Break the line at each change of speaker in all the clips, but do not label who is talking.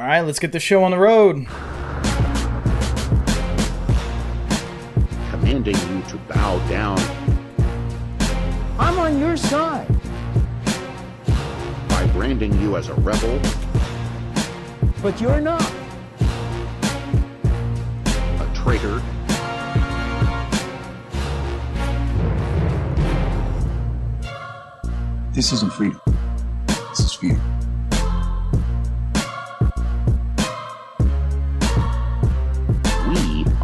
All right, let's get the show on the road.
Commanding you to bow down
I'm on your side.
by branding you as a rebel,
But you're not.
a traitor,
This isn't freedom. This is fear.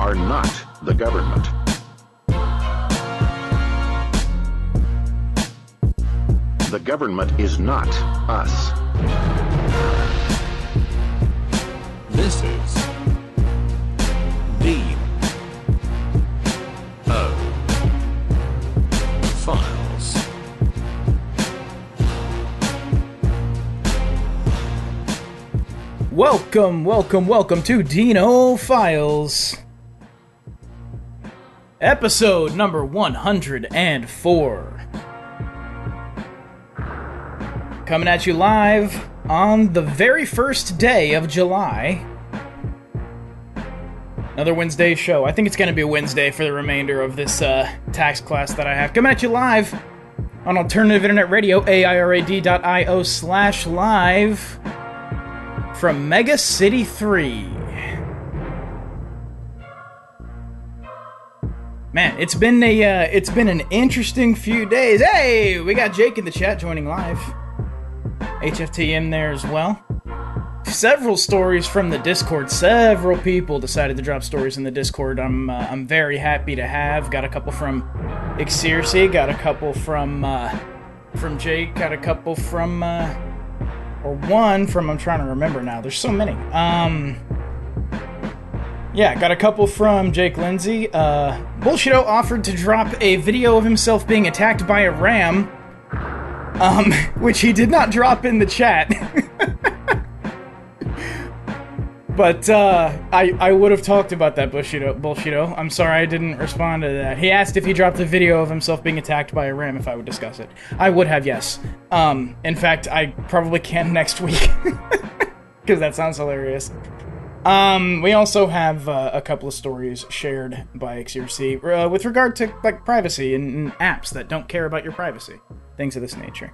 Are not the government. The government is not us.
This is Dean O Files.
Welcome, welcome, welcome to Dino Files. Episode number 104. Coming at you live on the very first day of July. Another Wednesday show. I think it's going to be a Wednesday for the remainder of this uh, tax class that I have. Coming at you live on Alternative Internet Radio, AIRAD.io slash live from Mega City 3. Man, it's been a uh, it's been an interesting few days. Hey, we got Jake in the chat joining live. HFT in there as well. Several stories from the Discord. Several people decided to drop stories in the Discord. I'm uh, I'm very happy to have. Got a couple from Xerxes. Got a couple from uh, from Jake. Got a couple from uh, or one from I'm trying to remember now. There's so many. Um Yeah, got a couple from Jake Lindsay. Uh Bullshito offered to drop a video of himself being attacked by a ram. Um which he did not drop in the chat. But uh, I I would have talked about that Bullshito. Bullshito. I'm sorry I didn't respond to that. He asked if he dropped a video of himself being attacked by a ram if I would discuss it. I would have yes. Um, in fact, I probably can next week because that sounds hilarious. Um, we also have uh, a couple of stories shared by XRC uh, with regard to like privacy and, and apps that don't care about your privacy, things of this nature.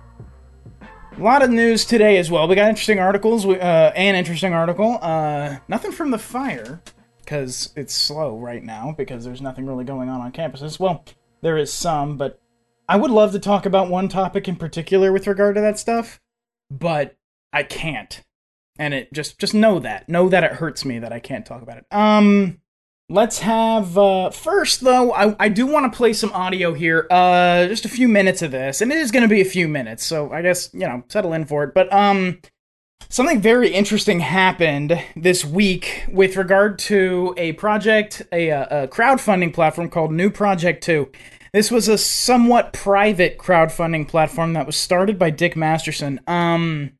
A lot of news today as well. We got interesting articles. we- Uh, an interesting article. Uh, nothing from the FIRE because it's slow right now because there's nothing really going on on campuses. Well, there is some, but I would love to talk about one topic in particular with regard to that stuff, but I can't. And it just just know that. Know that it hurts me that I can't talk about it. Um let's have uh first though, I, I do want to play some audio here. Uh just a few minutes of this. And it is gonna be a few minutes, so I guess, you know, settle in for it. But um something very interesting happened this week with regard to a project, a, a crowdfunding platform called New Project 2. This was a somewhat private crowdfunding platform that was started by Dick Masterson. Um,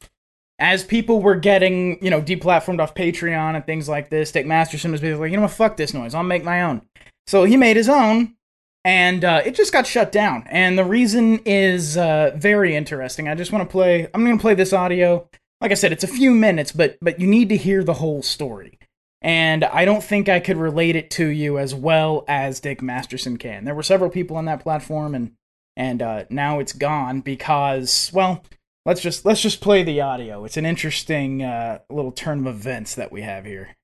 as people were getting, you know, deplatformed off Patreon and things like this, Dick Masterson was basically like, you know what, fuck this noise, I'll make my own. So he made his own, and uh, it just got shut down. And the reason is uh, very interesting. I just want to play. I'm going to play this audio. Like I said, it's a few minutes, but but you need to hear the whole story. And I don't think I could relate it to you as well as Dick Masterson can. There were several people on that platform, and and uh, now it's gone because well, let's just let's just play the audio. It's an interesting uh, little turn of events that we have here.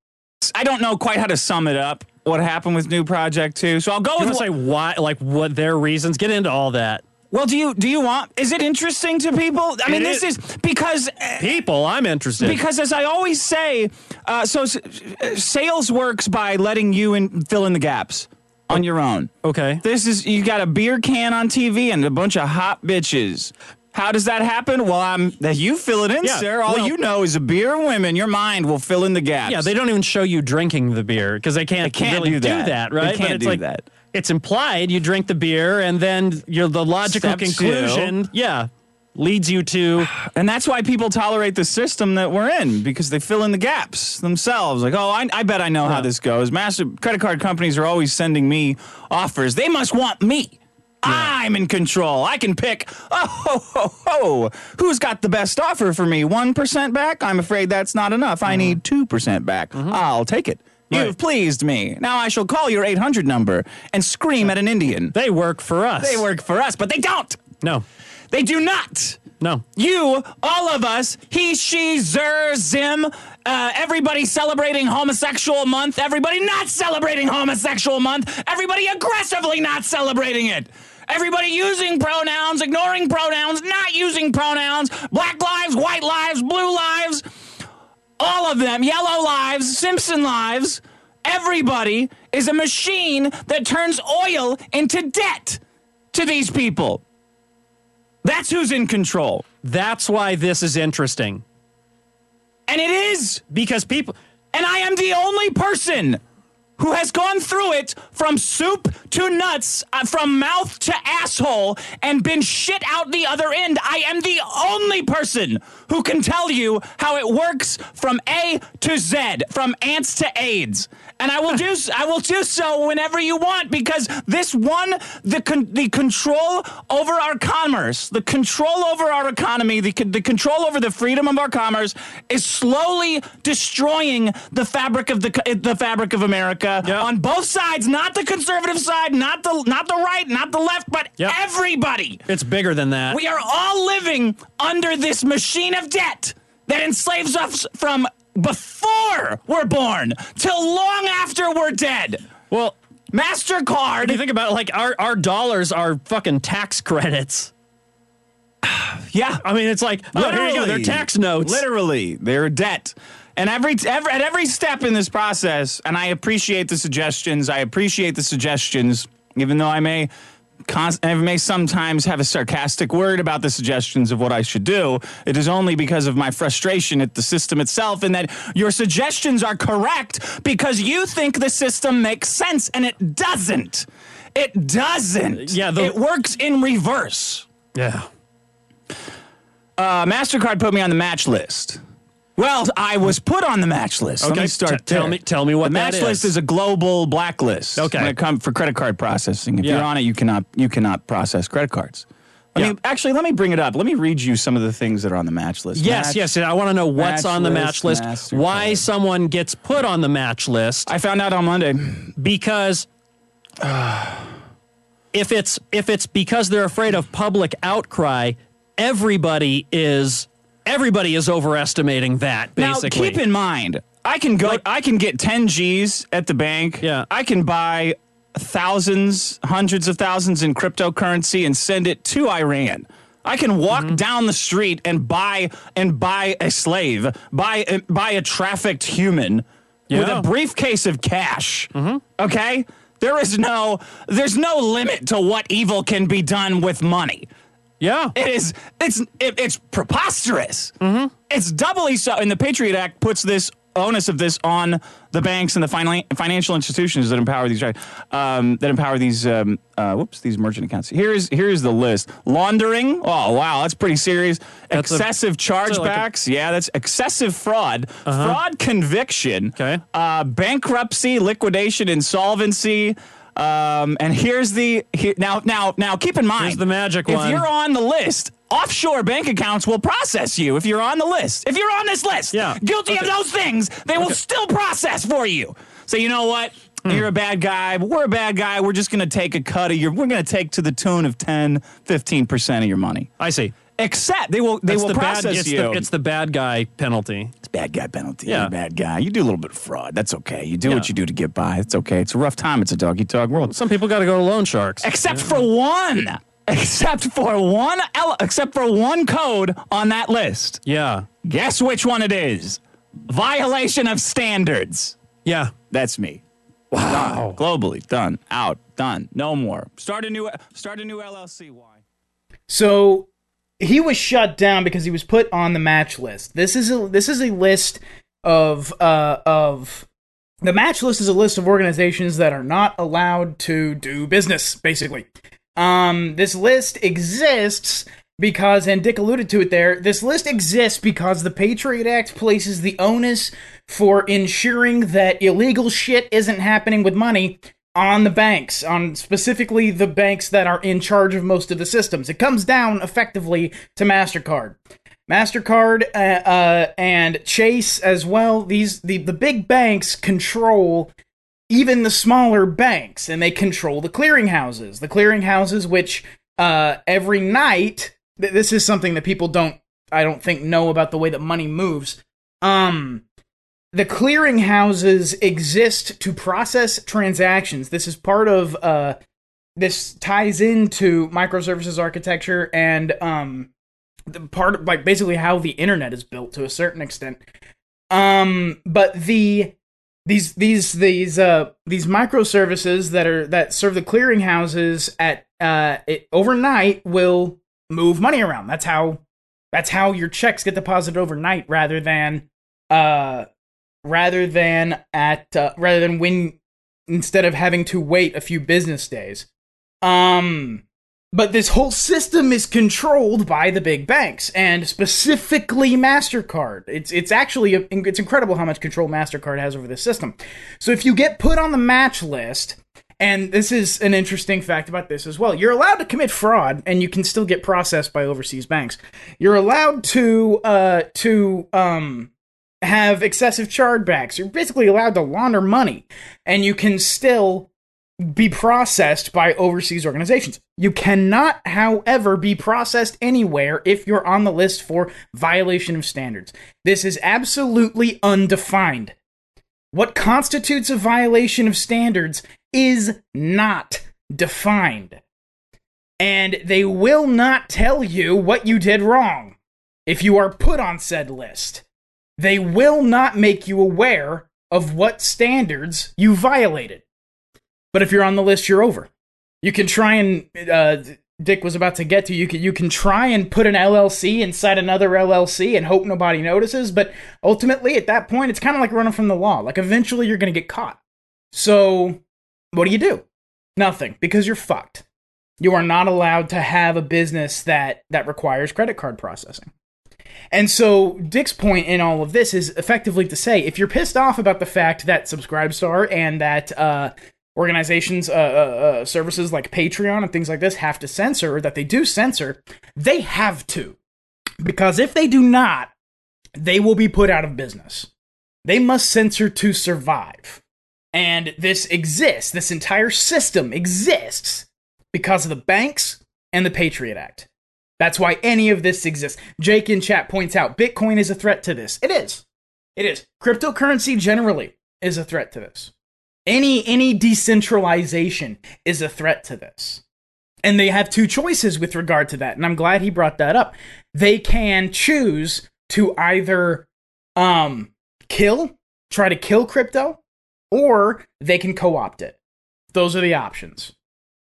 I don't know quite how to sum it up. What happened with New Project Two? So I'll go
You
with
want to say why, like what their reasons? Get into all that.
Well, do you do you want? Is it interesting to people? I mean,
It
this
is.
is because uh,
People, I'm interested.
because as I always say, uh, so s- uh, sales works by letting you in, fill in the gaps on your own.
okay.
This is you got a beer can on TV and a bunch of hot bitches. How does that happen? Well, I'm that you fill it in,
Yeah,
sir. All
well-
you know is a beer and women. Your mind will fill in the gaps.
Yeah, they don't even show you drinking the beer because they can't,
They can't
really
do that. They
right?
They can't
it's
do
like
that.
it's implied you drink the beer and then you're the logical
Step two.
conclusion, yeah, leads you to
And that's why people tolerate the system that we're in because they fill in the gaps themselves. Like, oh, I, I bet I know how this goes. Master credit card companies are always sending me offers. They must want me. I'm in control. I can pick, oh, ho, ho, ho, who's got the best offer for me? 1% back? I'm afraid that's not enough. I need 2% back. I'll take it. You've pleased me. Now I shall call your 800 number and scream at an Indian.
They work for us.
They work for us, but they don't.
No,
They do not.
no.
You, all of us, he, she, zer, zim, uh, everybody celebrating homosexual month, everybody not celebrating homosexual month, everybody aggressively not celebrating it. Everybody using pronouns, ignoring pronouns, not using pronouns, black lives, white lives, blue lives, all of them, yellow lives, Simpson lives. Everybody is a machine that turns oil into debt to these people. That's who's in control.
That's why this is interesting
And it is.
because people.
And I am the only person who has gone through it from soup to nuts, uh, from mouth to asshole, and been shit out the other end. I am the only person who can tell you how it works from A to Z, from ants to AIDS. And I will do I will do so whenever you want because this one the con- the control over our commerce, the control over our economy, the con- the control over the freedom of our commerce is slowly destroying the fabric of the co- the fabric of America
Yep.
on both sides, not the conservative side, not the not the right, not the left, but
Yep.
everybody.
It's bigger than that.
We are all living under this machine of debt that enslaves us from before we're born till long after we're dead.
well,
MasterCard.
if you think about it, like our, our dollars are fucking tax credits.
yeah.
I mean, it's like, oh, here you go. They're tax notes.
Literally, they're debt. And every, every at every step in this process, and I appreciate the suggestions. I appreciate the suggestions, even though I may. Const- I may sometimes have a sarcastic word about the suggestions of what I should do. It is only because of my frustration at the system itself, and that your suggestions are correct because you think the system makes sense, and it doesn't. It doesn't.
Yeah, the-
it works in reverse.
Yeah.
Uh, Mastercard put me on the match list. Well, I was put on the match list. Let me start
t- tell me- tell me what
the match
that
list
is.
is a global blacklist.
Okay.
when it comes for credit card processing. If
Yeah.
you're on it, you cannot you cannot process credit cards. Let
Yeah.
me actually let me bring it up. Let me read you some of the things that are on the match list.
Yes,
Match-
yes. I want to know what's on the match list,
MasterCard.
why someone gets put on the match list,
I found out on Monday.
because if it's if it's because they're afraid of public outcry, everybody is everybody is overestimating that. Basically,
Now, keep in mind, I can go. I can get 10 G's at the bank.
Yeah.
I can buy thousands, hundreds of thousands in cryptocurrency and send it to Iran. I can walk
Mm-hmm.
down the street and buy and buy a slave, buy buy a trafficked human with
Yeah. Mm-hmm.
a briefcase of cash. Okay, there is no there's no limit to what evil can be done with money.
Yeah,
It is. It's. It, it's preposterous. Mm-hmm. It's doubly so. And the Patriot Act puts this onus of this on the banks and the finan- financial institutions that empower these um, that empower these um, uh, whoops these merchant accounts. Here's here's the list: laundering. Oh wow, that's pretty serious.
That's a-
excessive
that's like a- Uh-huh.
chargebacks. yeah, that's excessive fraud. Fraud conviction.
Okay.
Uh, bankruptcy, liquidation, insolvency. Um, and here's the here, now now now keep in mind
Here's the magic
if
one.
you're on the list, offshore bank accounts will process you if you're on the list. If you're on this list,
Yeah.
guilty of those things, they will still process for you. So you know what?
Hmm.
You're a bad guy, but we're a bad guy. We're just going to take a cut of your we're going to take to the tune of 10, 15% of your money.
I see.
Except they will they
It's
will
the bad.
process
It's
you.
the, it's the bad guy penalty.
It's bad guy penalty.
Yeah.
You're a bad guy. You do a little bit of fraud. That's okay. You do
Yeah.
what you do to get by. It's okay. It's a rough time. It's a dog eat dog world.
Some people got to go to loan sharks.
except for one except for one ele- except for one code on that list
Yeah,
guess which one it is violation of standards
yeah.
that's me wow globally done out done no more start a new start a new llc why
So he was shut down because he was put on the match list. This is a this is a list of uh of the match list is a list of organizations that are not allowed to do business basically. Um this list exists because and Dick alluded to it there. This list exists because the Patriot Act places the onus for ensuring that illegal shit isn't happening with money on the banks, on specifically the banks that are in charge of most of the systems. It comes down effectively to MasterCard. MasterCard uh, uh, and Chase as well. These the, the big banks control even the smaller banks, and they control the clearinghouses. The clearinghouses, which uh, every night, th- this is something that people don't, I don't think, know about the way that money moves. Um, the clearinghouses exist to process transactions. This is part of uh, this ties into microservices architecture and um, the part of, like basically how the internet is built to a certain extent. Um, but the these these these uh these microservices that are that serve the clearinghouses at uh it, overnight will move money around. That's how that's how your checks get deposited overnight rather than uh rather than at uh, rather than when instead of having to wait a few business days. Um but this whole system is controlled by the big banks and specifically Mastercard. It's it's actually it's incredible how much control Mastercard has over this system. So if you get put on the match list, and this is an interesting fact about this as well. You're allowed to commit fraud, and you can still get processed by overseas banks. You're allowed to uh, to um, have excessive chargebacks. You're basically allowed to launder money, and you can still be processed by overseas organizations. You cannot, however, be processed anywhere if you're on the list for violation of standards. This is absolutely undefined. What constitutes a violation of standards is not defined. And they will not tell you what you did wrong if you are put on said list. They will not make you aware of what standards you violated. But if you're on the list, you're over. You can try and uh, Dick was about to get to. You can you can try and put an LLC inside another LLC and hope nobody notices. But ultimately, at that point, it's kind of like running from the law. Like eventually, you're going to get caught. So, what do you do? Nothing because you're fucked. You are not allowed to have a business that that requires credit card processing. And so Dick's point in all of this is effectively to say if you're pissed off about the fact that Subscribestar and that uh, organizations, uh, uh, uh, services like Patreon and things like this have to censor, or that they do censor, they have to. Because if they do not, they will be put out of business. They must censor to survive. And this exists, this entire system exists because of the banks and the Patriot Act. That's why any of this exists. Jake in chat points out Bitcoin is a threat to this. It is. It is. Cryptocurrency generally is a threat to this. Any any decentralization is a threat to this. And they have two choices with regard to that. And I'm glad he brought that up. They can choose to either um kill, try to kill crypto, or they can co-opt it. Those are the options.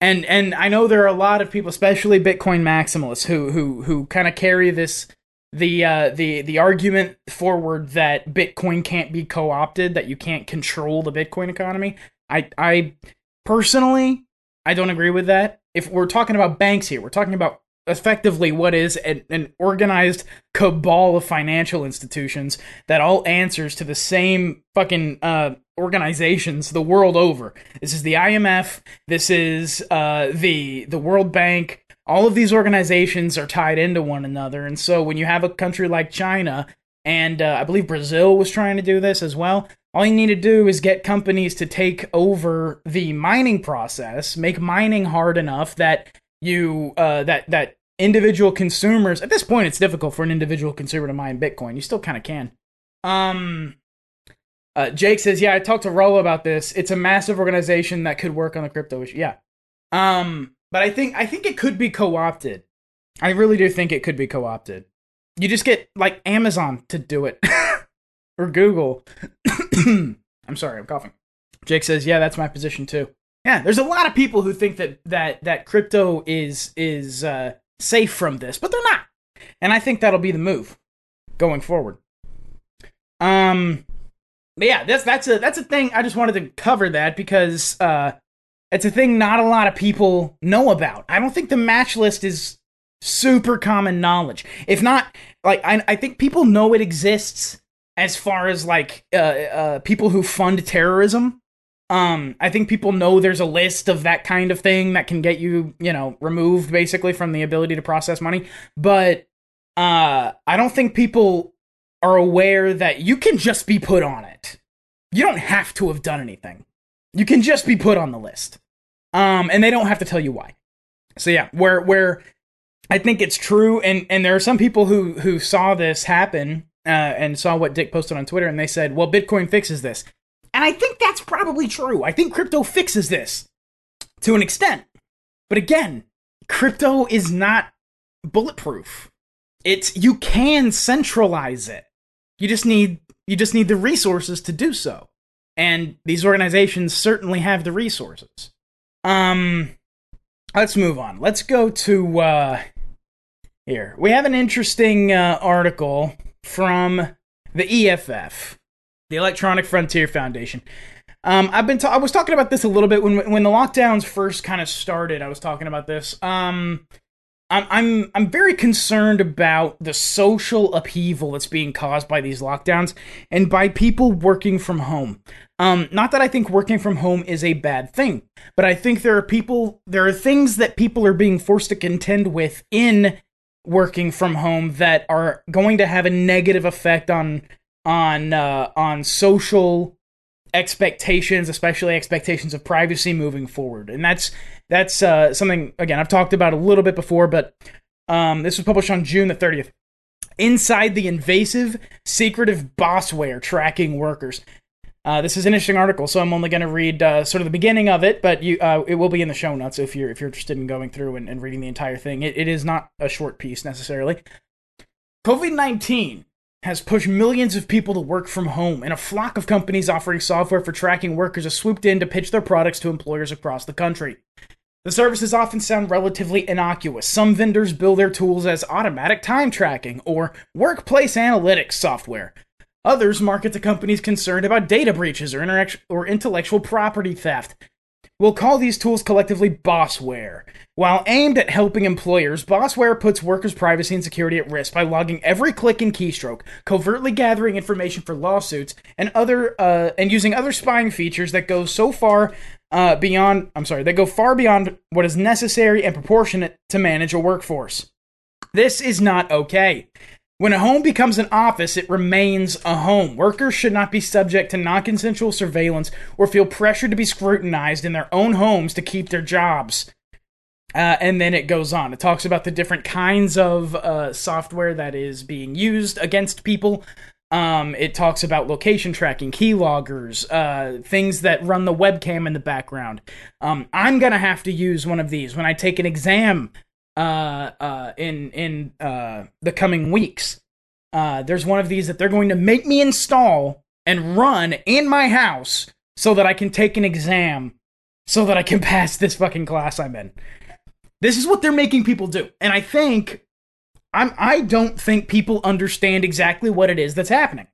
And and I know there are a lot of people, especially Bitcoin maximalists, who who who kind of carry this the uh, the the argument forward that Bitcoin can't be co-opted, that you can't control the Bitcoin economy. I I personally I don't agree with that. If we're talking about banks here, we're talking about effectively what is an, an organized cabal of financial institutions that all answers to the same fucking uh, organizations the world over. This is the IMF. This is uh, the the World Bank all of these organizations are tied into one another. And so when you have a country like China, and uh, I believe Brazil was trying to do this as well, all you need to do is get companies to take over the mining process, make mining hard enough that you uh, that that individual consumers at this point it's difficult for an individual consumer to mine Bitcoin. You still kind of can. Um, uh, Jake says, "Yeah, I talked to Rollo about this. It's a massive organization that could work on the crypto issue. Yeah. Um, but I think I think it could be co-opted. I really do think it could be co-opted. You just get like Amazon to do it or Google. I'm sorry, I'm coughing. Jake says, "Yeah, that's my position too." Yeah, there's a lot of people who think that that that crypto is is uh, safe from this, but they're not. And I think that'll be the move going forward. Um, but yeah, that's that's a that's a thing. I just wanted to cover that because uh, it's a thing not a lot of people know about. I don't think the match list is super common knowledge. If not, like I, I think people know it exists as far as like uh, uh, people who fund terrorism. Um, I think people know there's a list of that kind of thing that can get you, you know, removed basically from the ability to process money. But uh, I don't think people are aware that you can just be put on it. You don't have to have done anything. You can just be put on the list. Um, and they don't have to tell you why. So yeah, where where I think it's true, and and there are some people who who saw this happen uh, and saw what Dick posted on Twitter, and they said, "Well, Bitcoin fixes this," and I think that's probably true. I think crypto fixes this to an extent, but again, crypto is not bulletproof. It's you can centralize it. You just need you just need the resources to do so, and these organizations certainly have the resources. Um, let's move on. Let's go to uh, here. We have an interesting uh, article from the EFF, the Electronic Frontier Foundation. Um, I've been ta- I was talking about this a little bit when when the lockdowns first kind of started. I was talking about this. Um, I'm I'm I'm very concerned about the social upheaval that's being caused by these lockdowns and by people working from home. Um, not that I think working from home is a bad thing, but I think there are people there are things that people are being forced to contend with in working from home that are going to have a negative effect on on uh, on social expectations, especially expectations of privacy moving forward. And that's that's uh, something again I've talked about a little bit before, but um, this was published on June the 30th. Inside the invasive, secretive bossware tracking workers. Uh, this is an interesting article, so I'm only going to read uh, sort of the beginning of it, but you, uh, it will be in the show notes if you're if you're interested in going through and, and reading the entire thing. It, it is not a short piece necessarily. COVID 19 has pushed millions of people to work from home, and a flock of companies offering software for tracking workers have swooped in to pitch their products to employers across the country. The services often sound relatively innocuous. Some vendors bill their tools as automatic time tracking or workplace analytics software. Others market to companies concerned about data breaches or, or intellectual property theft. We'll call these tools collectively Bossware. While aimed at helping employers, Bossware puts workers' privacy and security at risk by logging every click and keystroke, covertly gathering information for lawsuits, and other uh, and using other spying features that go so far uh, beyond. I'm sorry, that go far beyond what is necessary and proportionate to manage a workforce. This is not okay. When a home becomes an office, it remains a home. Workers should not be subject to non consensual surveillance or feel pressured to be scrutinized in their own homes to keep their jobs. Uh, and then it goes on. It talks about the different kinds of uh, software that is being used against people. Um, it talks about location tracking, keyloggers, uh, things that run the webcam in the background. Um, I'm gonna have to use one of these when I take an exam uh, uh, in in uh, the coming weeks. Uh, there's one of these that they're going to make me install and run in my house so that I can take an exam, so that I can pass this fucking class I'm in. This is what they're making people do, and I think I'm I don't think people understand exactly what it is that's happening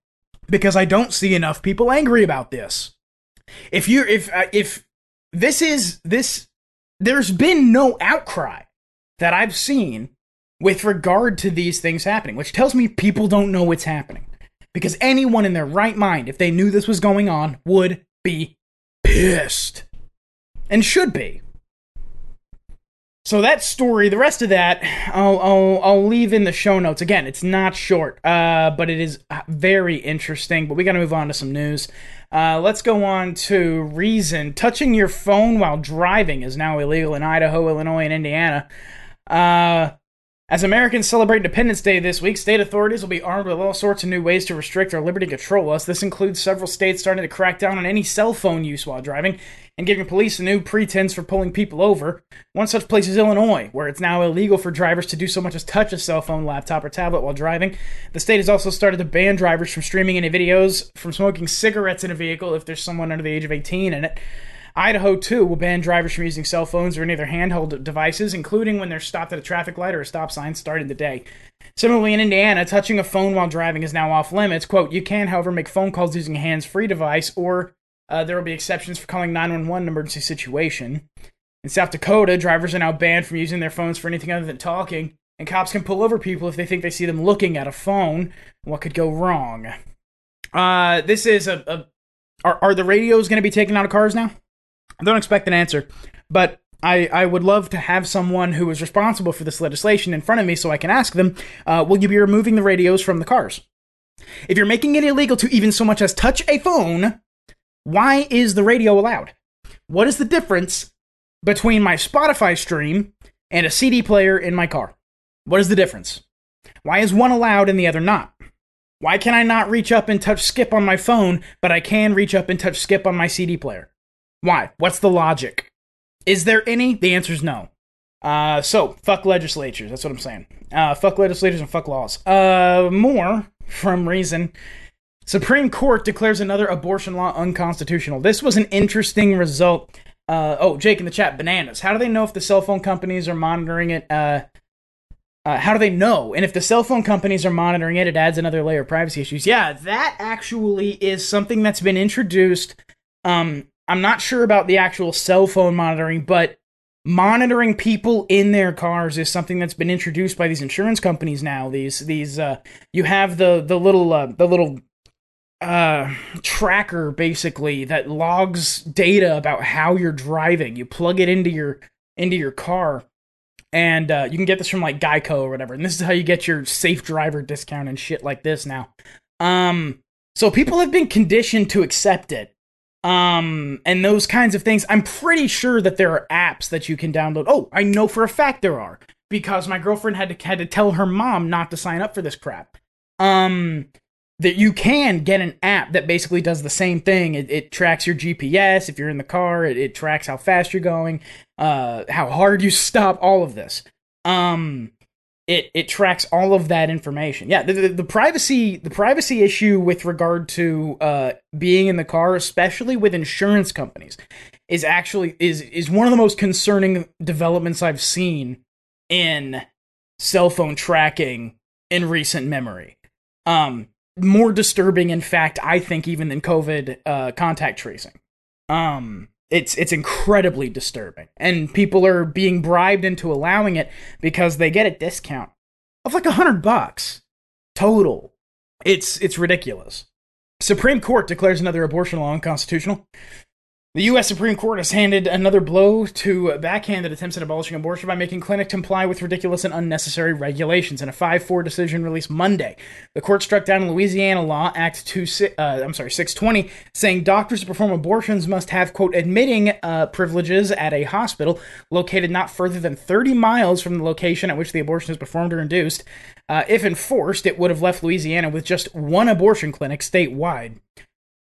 because I don't see enough people angry about this. If you if uh, if this is this there's been no outcry that I've seen with regard to these things happening, which tells me people don't know what's happening. Because anyone in their right mind, if they knew this was going on, would be pissed. And should be. So that story, the rest of that, I'll, I'll, I'll leave in the show notes. Again, it's not short, uh, but it is very interesting. But we got to move on to some news. Uh, let's go on to Reason. Touching your phone while driving is now illegal in Idaho, Illinois, and Indiana. Uh, as Americans celebrate Independence Day this week, state authorities will be armed with all sorts of new ways to restrict our liberty to control us. This includes several states starting to crack down on any cell phone use while driving and giving police a new pretense for pulling people over. One such place is Illinois, where it's now illegal for drivers to do so much as touch a cell phone, laptop, or tablet while driving. The state has also started to ban drivers from streaming any videos, from smoking cigarettes in a vehicle if there's someone under the age of 18 in it. Idaho, too, will ban drivers from using cell phones or any other handheld devices, including when they're stopped at a traffic light or a stop sign starting the day. Similarly, in Indiana, touching a phone while driving is now off limits. Quote, you can, however, make phone calls using a hands free device, or uh, there will be exceptions for calling 911 in an emergency situation. In South Dakota, drivers are now banned from using their phones for anything other than talking, and cops can pull over people if they think they see them looking at a phone. What could go wrong? Uh, this is a, a Are are the radios going to be taken out of cars now? I don't expect an answer, but I, I would love to have someone who is responsible for this legislation in front of me so I can ask them, uh, will you be removing the radios from the cars? If you're making it illegal to even so much as touch a phone, why is the radio allowed? What is the difference between my Spotify stream and a CD player in my car? What is the difference? Why is one allowed and the other not? Why can I not reach up and touch skip on my phone, but I can reach up and touch skip on my CD player? Why? What's the logic? Is there any? The answer is no. Uh, so, fuck legislatures. That's what I'm saying. Uh, fuck legislators and fuck laws. Uh, more from Reason. Supreme Court declares another abortion law unconstitutional. This was an interesting result. Uh, oh, Jake in the chat, bananas. How do they know if the cell phone companies are monitoring it? Uh, uh, how do they know? And if the cell phone companies are monitoring it, it adds another layer of privacy issues. Yeah, that actually is something that's been introduced. Um, I'm not sure about the actual cell phone monitoring, but monitoring people in their cars is something that's been introduced by these insurance companies now. These these uh, you have the the little uh, the little uh tracker basically that logs data about how you're driving. You plug it into your into your car and uh, you can get this from like Geico or whatever. And this is how you get your safe driver discount and shit like this now. Um, so people have been conditioned to accept it. Um, and those kinds of things. I'm pretty sure that there are apps that you can download. Oh, I know for a fact there are because my girlfriend had to had to tell her mom not to sign up for this crap. Um, that you can get an app that basically does the same thing. It, it tracks your GPS if you're in the car. It, it tracks how fast you're going, uh, how hard you stop. All of this. Um, it it tracks all of that information. Yeah, the, the, the privacy the privacy issue with regard to uh, being in the car, especially with insurance companies, is actually is is one of the most concerning developments I've seen in cell phone tracking in recent memory. Um, more disturbing, in fact, I think, even than COVID uh, contact tracing. Um, it's it's incredibly disturbing, and people are being bribed into allowing it because they get a discount of like a hundred bucks total. It's it's ridiculous. Supreme Court declares another abortion law unconstitutional. The U.S. Supreme Court has handed another blow to backhanded attempts at abolishing abortion by making clinics comply with ridiculous and unnecessary regulations. In a 5-4 decision released Monday, the court struck down Louisiana Law Act 2, uh, I'm sorry, 620, saying doctors to perform abortions must have quote admitting uh, privileges at a hospital located not further than 30 miles from the location at which the abortion is performed or induced. Uh, if enforced, it would have left Louisiana with just one abortion clinic statewide.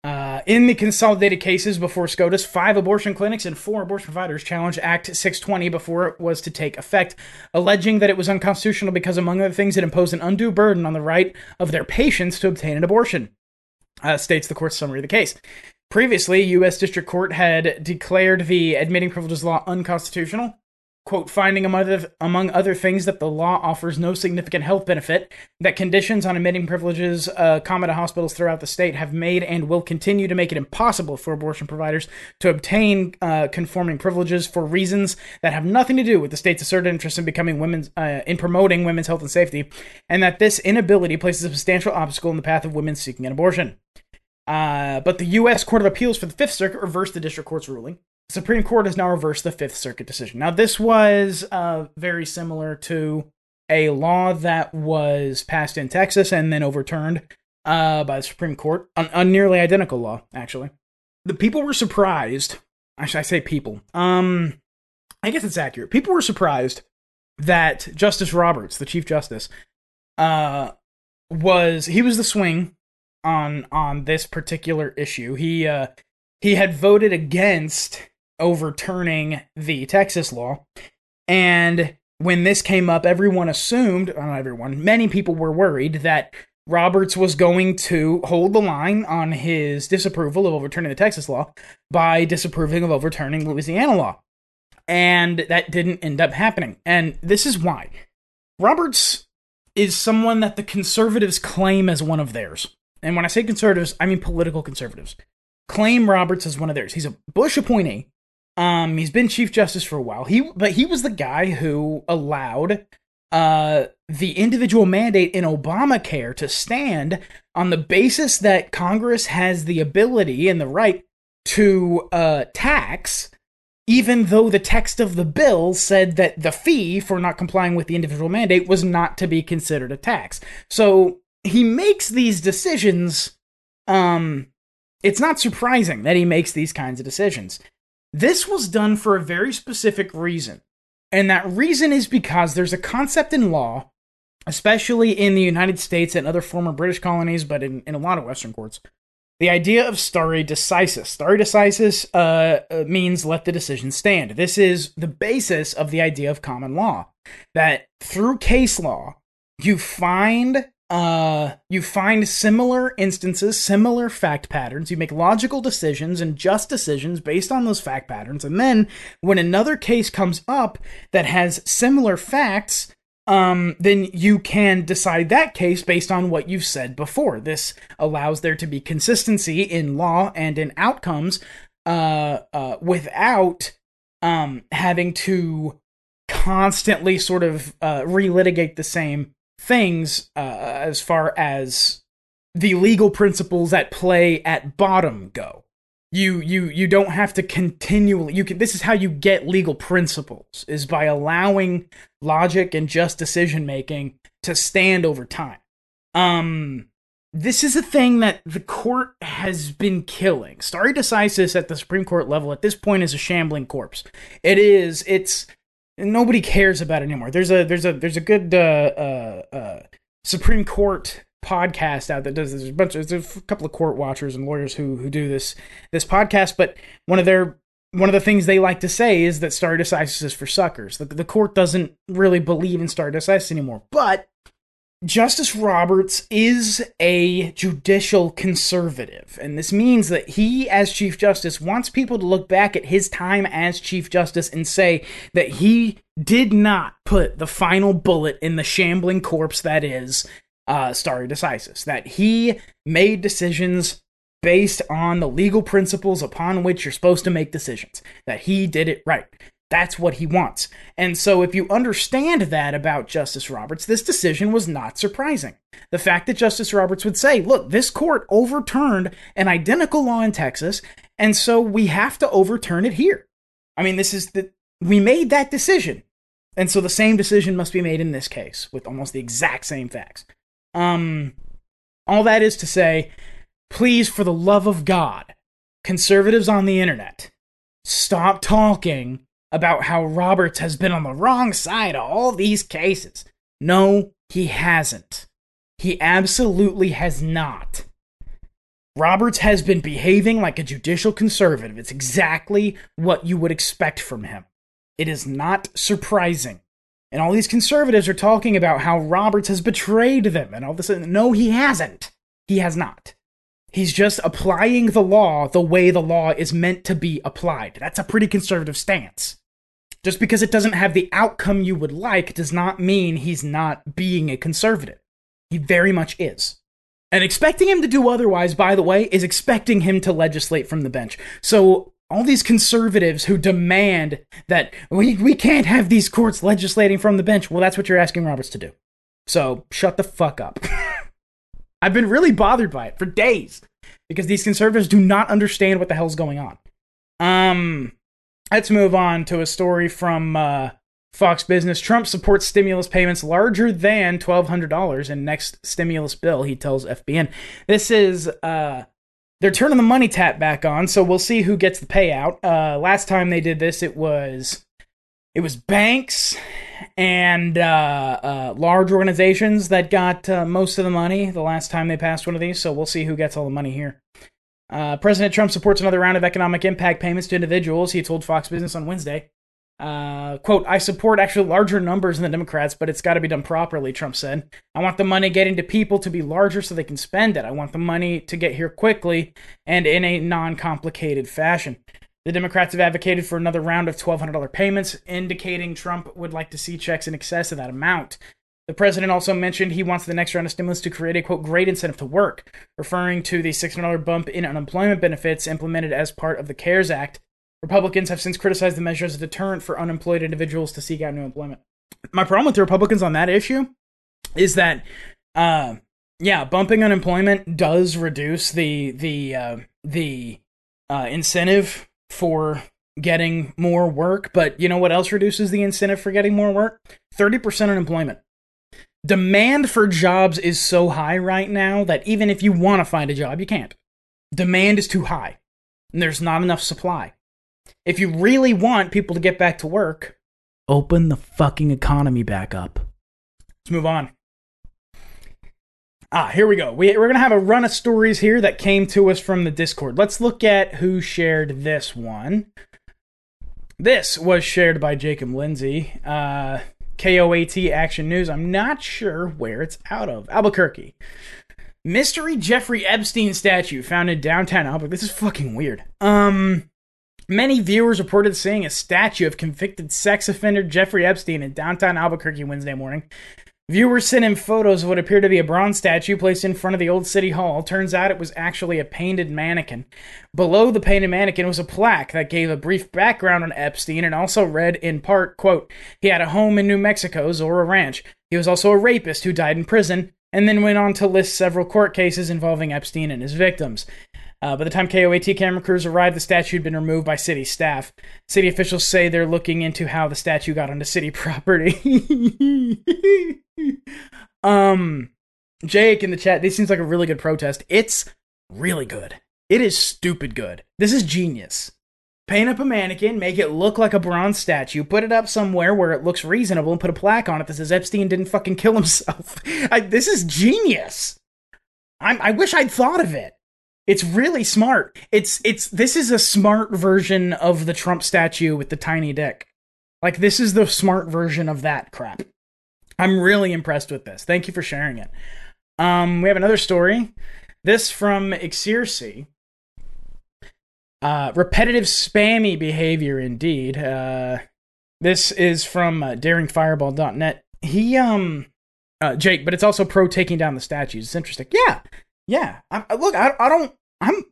Uh, in the consolidated cases before SCOTUS, five abortion clinics and four abortion providers challenged Act 620 before it was to take effect, alleging that it was unconstitutional because, among other things, it imposed an undue burden on the right of their patients to obtain an abortion, uh, states the court's summary of the case. Previously, U.S. District Court had declared the admitting privileges law unconstitutional, quote, finding among other, among other things that the law offers no significant health benefit, that conditions on admitting privileges uh, common to hospitals throughout the state have made and will continue to make it impossible for abortion providers to obtain uh, conforming privileges for reasons that have nothing to do with the state's asserted interest in becoming women's uh, in promoting women's health and safety, and that this inability places a substantial obstacle in the path of women seeking an abortion. Uh, but the U.S. Court of Appeals for the Fifth Circuit reversed the district court's ruling. The Supreme Court has now reversed the Fifth Circuit decision. Now, this was uh, very similar to a law that was passed in Texas and then overturned uh, by the Supreme Court, a, nearly identical law, actually. The people were surprised. I should I say people. Um, I guess it's accurate. People were surprised that Justice Roberts, the Chief Justice, uh, was he was the swing on on this particular issue. He uh, he had voted against overturning the Texas law. And when this came up, everyone assumed, uh, not everyone, many people were worried that Roberts was going to hold the line on his disapproval of overturning the Texas law by disapproving of overturning Louisiana law. And that didn't end up happening. And this is why. Roberts is someone that the conservatives claim as one of theirs. And when I say conservatives, I mean political conservatives. Claim Roberts as one of theirs. He's a Bush appointee um, he's been Chief Justice for a while. He but he was the guy who allowed uh the individual mandate in Obamacare to stand on the basis that Congress has the ability and the right to uh, tax, even though the text of the bill said that the fee for not complying with the individual mandate was not to be considered a tax. So he makes these decisions. Um, it's not surprising that he makes these kinds of decisions. This was done for a very specific reason. And that reason is because there's a concept in law, especially in the United States and other former British colonies, but in, in a lot of Western courts, the idea of stare decisis. Stare decisis uh, uh, means let the decision stand. This is the basis of the idea of common law. That through case law, you find uh, you find similar instances, similar fact patterns. You make logical decisions and just decisions based on those fact patterns. And then when another case comes up that has similar facts, um, then you can decide that case based on what you've said before. This allows there to be consistency in law and in outcomes uh, uh, without um, having to constantly sort of uh, relitigate the same things uh, as far as the legal principles at play at bottom go. You you you don't have to continually you can this is how you get legal principles is by allowing logic and just decision making to stand over time. Um this is a thing that the court has been killing. Stare decisis at the Supreme Court level at this point is a shambling corpse. It is it's nobody cares about it anymore. There's a there's a there's a good uh, uh, uh, Supreme Court podcast out that does this. There's a bunch of there's a couple of court watchers and lawyers who who do this this podcast, but one of their one of the things they like to say is that stare decisis is for suckers. The, the court doesn't really believe in stare decisis anymore, but Justice Roberts is a judicial conservative, and this means that he, as Chief Justice, wants people to look back at his time as Chief Justice and say that he did not put the final bullet in the shambling corpse that is uh, stare decisis, that he made decisions based on the legal principles upon which you're supposed to make decisions, that he did it right. That's what he wants. And so, if you understand that about Justice Roberts, this decision was not surprising. The fact that Justice Roberts would say, look, this court overturned an identical law in Texas, and so we have to overturn it here. I mean, this is the, we made that decision. And so the same decision must be made in this case with almost the exact same facts. Um, all that is to say, please, for the love of God, conservatives on the internet, stop talking about how Roberts has been on the wrong side of all these cases. No, he hasn't. He absolutely has not. Roberts has been behaving like a judicial conservative. It's exactly what you would expect from him. It is not surprising. And all these conservatives are talking about how Roberts has betrayed them and all this. No, he hasn't. He has not. He's just applying the law the way the law is meant to be applied. That's a pretty conservative stance. Just because it doesn't have the outcome you would like does not mean he's not being a conservative. He very much is. And expecting him to do otherwise, by the way, is expecting him to legislate from the bench. So all these conservatives who demand that we, we can't have these courts legislating from the bench, well, that's what you're asking Roberts to do. So shut the fuck up. I've been really bothered by it for days because these conservatives do not understand what the hell's going on. Um, Let's move on to a story from uh, Fox Business. Trump supports stimulus payments larger than $1,200 in next stimulus bill, he tells FBN. This is, uh, they're turning the money tap back on, so we'll see who gets the payout. Uh, last time they did this, it was. It was banks and uh, uh, large organizations that got uh, most of the money the last time they passed one of these. So we'll see who gets all the money here. Uh, President Trump supports another round of economic impact payments to individuals. He told Fox Business on Wednesday. Uh, quote, I support actually larger numbers than the Democrats, but it's got to be done properly, Trump said. I want the money getting to people to be larger so they can spend it. I want the money to get here quickly and in a non complicated fashion. The Democrats have advocated for another round of $1,200 payments, indicating Trump would like to see checks in excess of that amount. The president also mentioned he wants the next round of stimulus to create a quote great incentive to work, referring to the $600 bump in unemployment benefits implemented as part of the CARES Act. Republicans have since criticized the measure as a deterrent for unemployed individuals to seek out new employment. My problem with the Republicans on that issue is that uh, yeah, bumping unemployment does reduce the the uh, the uh, incentive for getting more work. But you know what else reduces the incentive for getting more work? Thirty percent unemployment. Demand for jobs is so high right now that even if you want to find a job, you can't. Demand is too high, and there's not enough supply. If you really want people to get back to work, open the fucking economy back up. Let's move on. Ah, here we go. We, we're going to have a run of stories here that came to us from the Discord. Let's look at who shared this one. This was shared by Jacob Lindsay. Uh, KOAT Action News. I'm not sure where it's out of. Albuquerque. Mystery Jeffrey Epstein statue found in downtown Albuquerque. This is fucking weird. Um, many viewers reported seeing a statue of convicted sex offender Jeffrey Epstein in downtown Albuquerque Wednesday morning. Viewers sent in photos of what appeared to be a bronze statue placed in front of the old city hall. Turns out it was actually a painted mannequin. Below the painted mannequin was a plaque that gave a brief background on Epstein and also read in part, quote, he had a home in New Mexico, Zorro Ranch. He was also a rapist who died in prison, and then went on to list several court cases involving Epstein and his victims. Uh, by the time KOAT camera crews arrived, the statue had been removed by city staff. City officials say they're looking into how the statue got onto city property. um, Jake in the chat, this seems like a really good protest. It's really good. It is stupid good. This is genius. Paint up a mannequin, make it look like a bronze statue, put it up somewhere where it looks reasonable, and put a plaque on it that says Epstein didn't fucking kill himself. I, this is genius. I'm, I wish I'd thought of it. It's really smart. It's it's this is a smart version of the Trump statue with the tiny dick. Like this is the smart version of that crap. I'm really impressed with this. Thank you for sharing it. Um, we have another story. This from Exercy. Uh, repetitive spammy behavior, indeed. Uh, this is from uh, daringfireball.net. He, um, uh, Jake, but it's also pro taking down the statues. It's interesting. Yeah, yeah. I, look, I, I don't. I'm.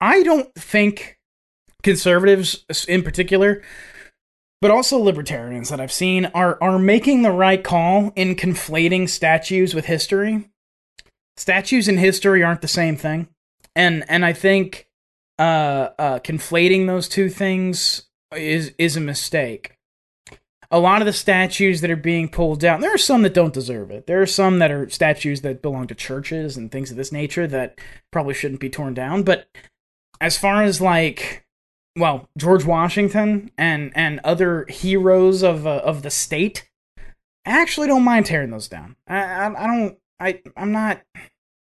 I don't think conservatives, in particular, but also libertarians that I've seen are are making the right call in conflating statues with history. Statues and history aren't the same thing, and and I think uh, uh, conflating those two things is is a mistake. A lot of the statues that are being pulled down, there are some that don't deserve it. There are some that are statues that belong to churches and things of this nature that probably shouldn't be torn down. But as far as like well, George Washington and and other heroes of uh, of the state, I actually don't mind tearing those down. I, I I don't I I'm not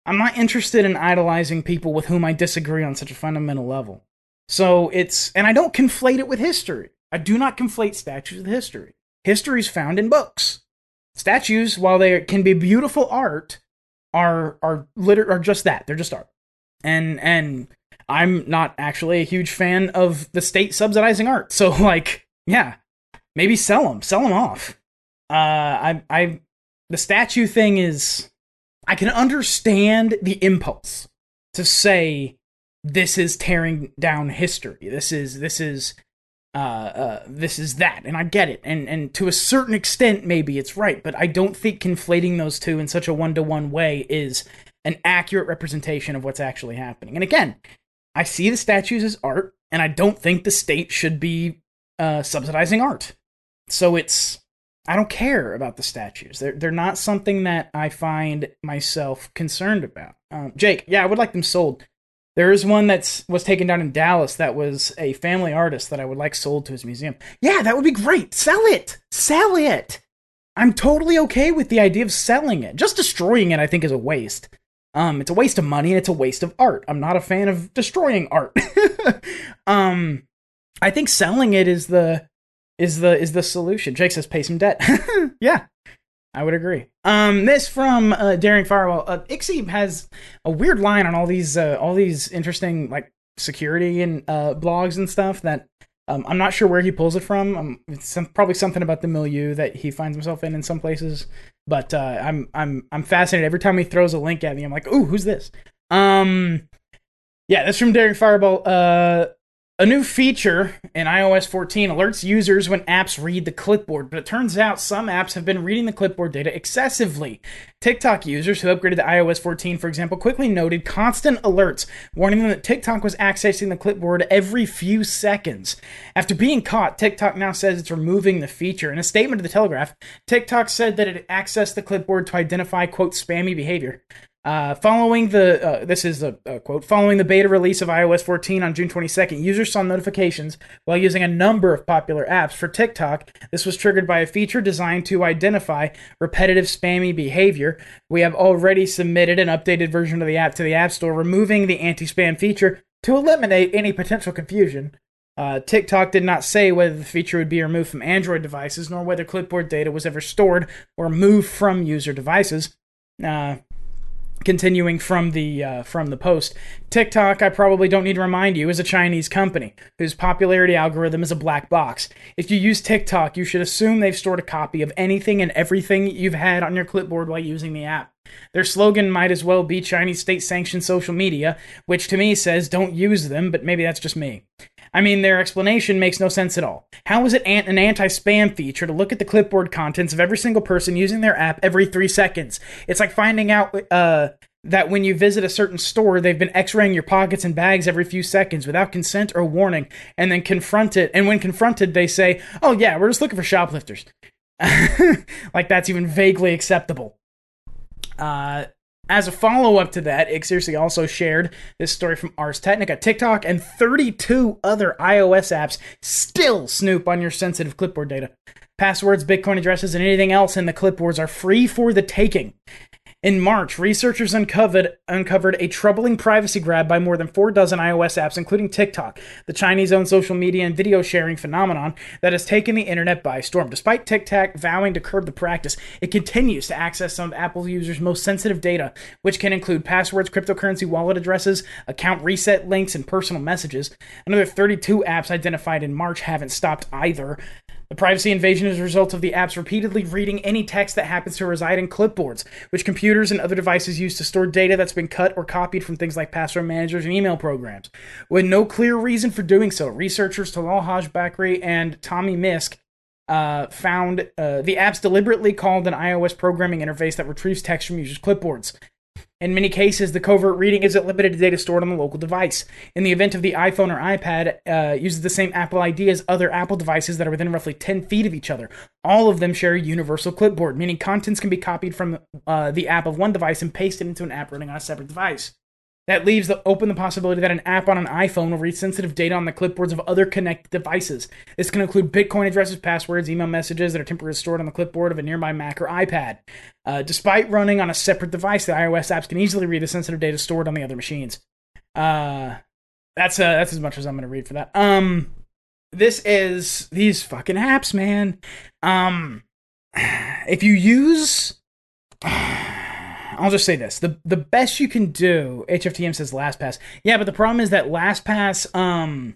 I'm not interested in idolizing people with whom I disagree on such a fundamental level. So it's and I don't conflate it with history. I do not conflate statues with history. History is found in books. Statues, while they can be beautiful art, are are liter- are just that. They're just art. And and I'm not actually a huge fan of the state subsidizing art. So like, yeah, maybe sell them, sell them off. Uh, I I the statue thing is I can understand the impulse to say this is tearing down history. This is this is uh, uh, this is that, and I get it, and and to a certain extent, maybe it's right, but I don't think conflating those two in such a one to one way is an accurate representation of what's actually happening. And again, I see the statues as art, and I don't think the state should be uh, subsidizing art. So it's I don't care about the statues. They're they're not something that I find myself concerned about. Um, Jake, yeah, I would like them sold. There is one that's was taken down in Dallas that was a family artist that I would like sold to his museum. Yeah, that would be great. Sell it. Sell it. I'm totally okay with the idea of selling it. Just destroying it, I think, is a waste. Um, it's a waste of money and it's a waste of art. I'm not a fan of destroying art. um, I think selling it is the is the is the solution. Jake says pay some debt. yeah, I would agree. Um, this from uh, Daring Fireball. Uh, Ixie has a weird line on all these uh, all these interesting like security and uh, blogs and stuff that um, I'm not sure where he pulls it from. Um, it's some, probably something about the milieu that he finds himself in in some places. But uh, I'm I'm I'm fascinated every time he throws a link at me. I'm like, ooh, who's this? Um, yeah, that's from Daring Fireball. Uh, A new feature in iOS 14 alerts users when apps read the clipboard, but it turns out some apps have been reading the clipboard data excessively. TikTok users who upgraded to iOS 14, for example, quickly noted constant alerts warning them that TikTok was accessing the clipboard every few seconds. After being caught, TikTok now says it's removing the feature. In a statement to the Telegraph, TikTok said that it accessed the clipboard to identify, quote, spammy behavior. Uh, following the uh, this is a, a, quote following the beta release of iOS 14 on June 22nd, users saw notifications while using a number of popular apps. For TikTok, this was triggered by a feature designed to identify repetitive spammy behavior. We have already submitted an updated version of the app to the App Store, removing the anti-spam feature to eliminate any potential confusion. Uh, TikTok did not say whether the feature would be removed from Android devices, nor whether clipboard data was ever stored or moved from user devices. Uh, continuing from the uh, from the post. Tiktok i probably don't need to remind you is a chinese company whose popularity algorithm is a black box. If you use tiktok you should assume they've stored a copy of anything and everything you've had on your clipboard while using the app. Their slogan might as well be chinese state sanctioned social media which to me says don't use them but maybe that's just me I mean, their explanation makes no sense at all. How is it an anti spam feature to look at the clipboard contents of every single person using their app every three seconds? It's like finding out uh, that when you visit a certain store, they've been x raying your pockets and bags every few seconds without consent or warning, and then confront it. And when confronted, they say, Oh, yeah, we're just looking for shoplifters. like that's even vaguely acceptable. Uh, as a follow up to that, Xerxes also shared this story from Ars Technica. TikTok and 32 other iOS apps still snoop on your sensitive clipboard data. Passwords, Bitcoin addresses, and anything else in the clipboards are free for the taking. In March, researchers uncovered, uncovered a troubling privacy grab by more than four dozen iOS apps, including TikTok, the Chinese owned social media and video sharing phenomenon that has taken the internet by storm. Despite TikTok vowing to curb the practice, it continues to access some of Apple users' most sensitive data, which can include passwords, cryptocurrency wallet addresses, account reset links, and personal messages. Another 32 apps identified in March haven't stopped either. The privacy invasion is a result of the apps repeatedly reading any text that happens to reside in clipboards, which computers and other devices use to store data that's been cut or copied from things like password managers and email programs. With no clear reason for doing so, researchers Talal Haj Bakry and Tommy Mysk uh, found uh, the apps deliberately called an iOS programming interface that retrieves text from users' clipboards. In many cases, the covert reading isn't limited to data stored on the local device. In the event of the iPhone or iPad, uh, uses the same Apple ID as other Apple devices that are within roughly 10 feet of each other. All of them share a universal clipboard, meaning contents can be copied from uh, the app of one device and pasted into an app running on a separate device. That leaves the, open the possibility that an app on an iPhone will read sensitive data on the clipboards of other connected devices. This can include Bitcoin addresses, passwords, email messages that are temporarily stored on the clipboard of a nearby Mac or iPad. Uh, despite running on a separate device, the iOS apps can easily read the sensitive data stored on the other machines. Uh, that's uh, that's as much as I'm going to read for that. Um, this is these fucking apps, man. Um, if you use. I'll just say this: the the best you can do. HFTM says LastPass. Yeah, but the problem is that LastPass, um,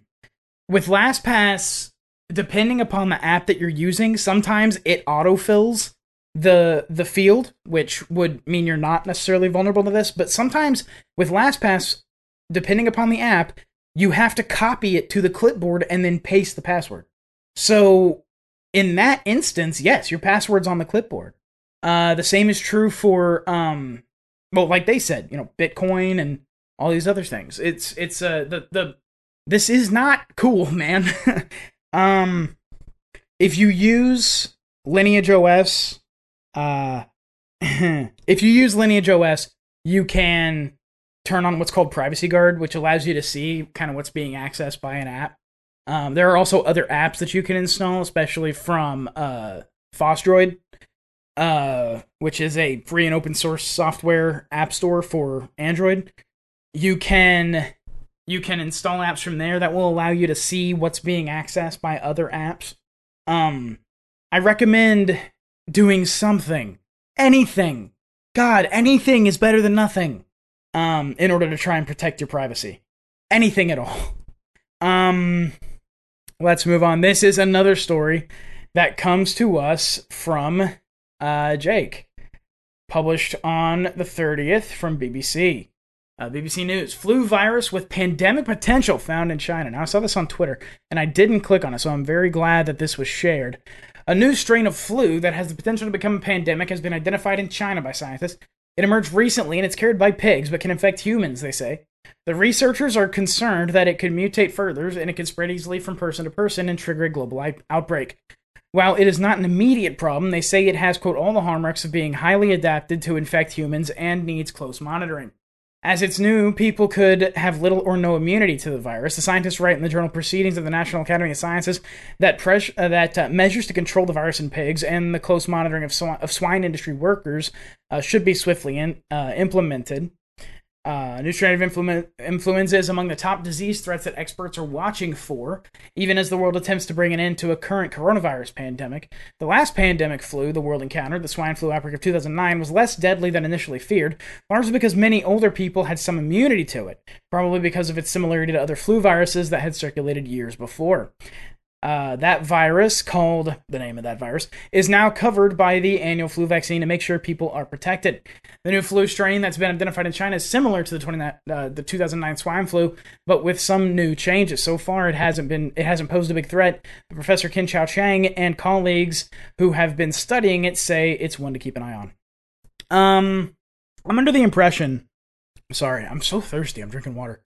with LastPass, depending upon the app that you're using, sometimes it autofills the the field, which would mean you're not necessarily vulnerable to this. But sometimes with LastPass, depending upon the app, you have to copy it to the clipboard and then paste the password. So in that instance, yes, your password's on the clipboard. Uh, the same is true for um, well, like they said, you know, Bitcoin and all these other things. It's it's uh the the this is not cool, man. um, if you use Lineage OS, uh, if you use Lineage OS, you can turn on what's called Privacy Guard, which allows you to see kind of what's being accessed by an app. Um, there are also other apps that you can install, especially from uh, Fosdroid, uh, which is a free and open source software app store for Android. You can you can install apps from there that will allow you to see what's being accessed by other apps. Um, I recommend doing something, anything. God, anything is better than nothing. Um, in order to try and protect your privacy, anything at all. Um, let's move on. This is another story that comes to us from uh, Jake, published on the 30th from BBC. Uh, BBC News flu virus with pandemic potential found in China. Now, I saw this on Twitter and I didn't click on it, so I'm very glad that this was shared. A new strain of flu that has the potential to become a pandemic has been identified in China by scientists. It emerged recently and it's carried by pigs but can infect humans, they say. The researchers are concerned that it could mutate further and it could spread easily from person to person and trigger a global outbreak. While it is not an immediate problem, they say it has, quote, all the hallmarks of being highly adapted to infect humans and needs close monitoring. As it's new, people could have little or no immunity to the virus. The scientists write in the journal Proceedings of the National Academy of Sciences that pres- uh, that uh, measures to control the virus in pigs and the close monitoring of, sw- of swine industry workers uh, should be swiftly in- uh, implemented. Uh, new strain of influ- influenza is among the top disease threats that experts are watching for, even as the world attempts to bring an end to a current coronavirus pandemic. The last pandemic flu the world encountered, the swine flu outbreak of 2009, was less deadly than initially feared, largely because many older people had some immunity to it, probably because of its similarity to other flu viruses that had circulated years before. Uh, that virus, called the name of that virus, is now covered by the annual flu vaccine to make sure people are protected. The new flu strain that's been identified in China is similar to the 20, uh, the 2009 swine flu, but with some new changes. So far, it hasn't been it hasn't posed a big threat. Professor Kin-Chow Chang and colleagues who have been studying it say it's one to keep an eye on. Um, I'm under the impression. Sorry, I'm so thirsty. I'm drinking water.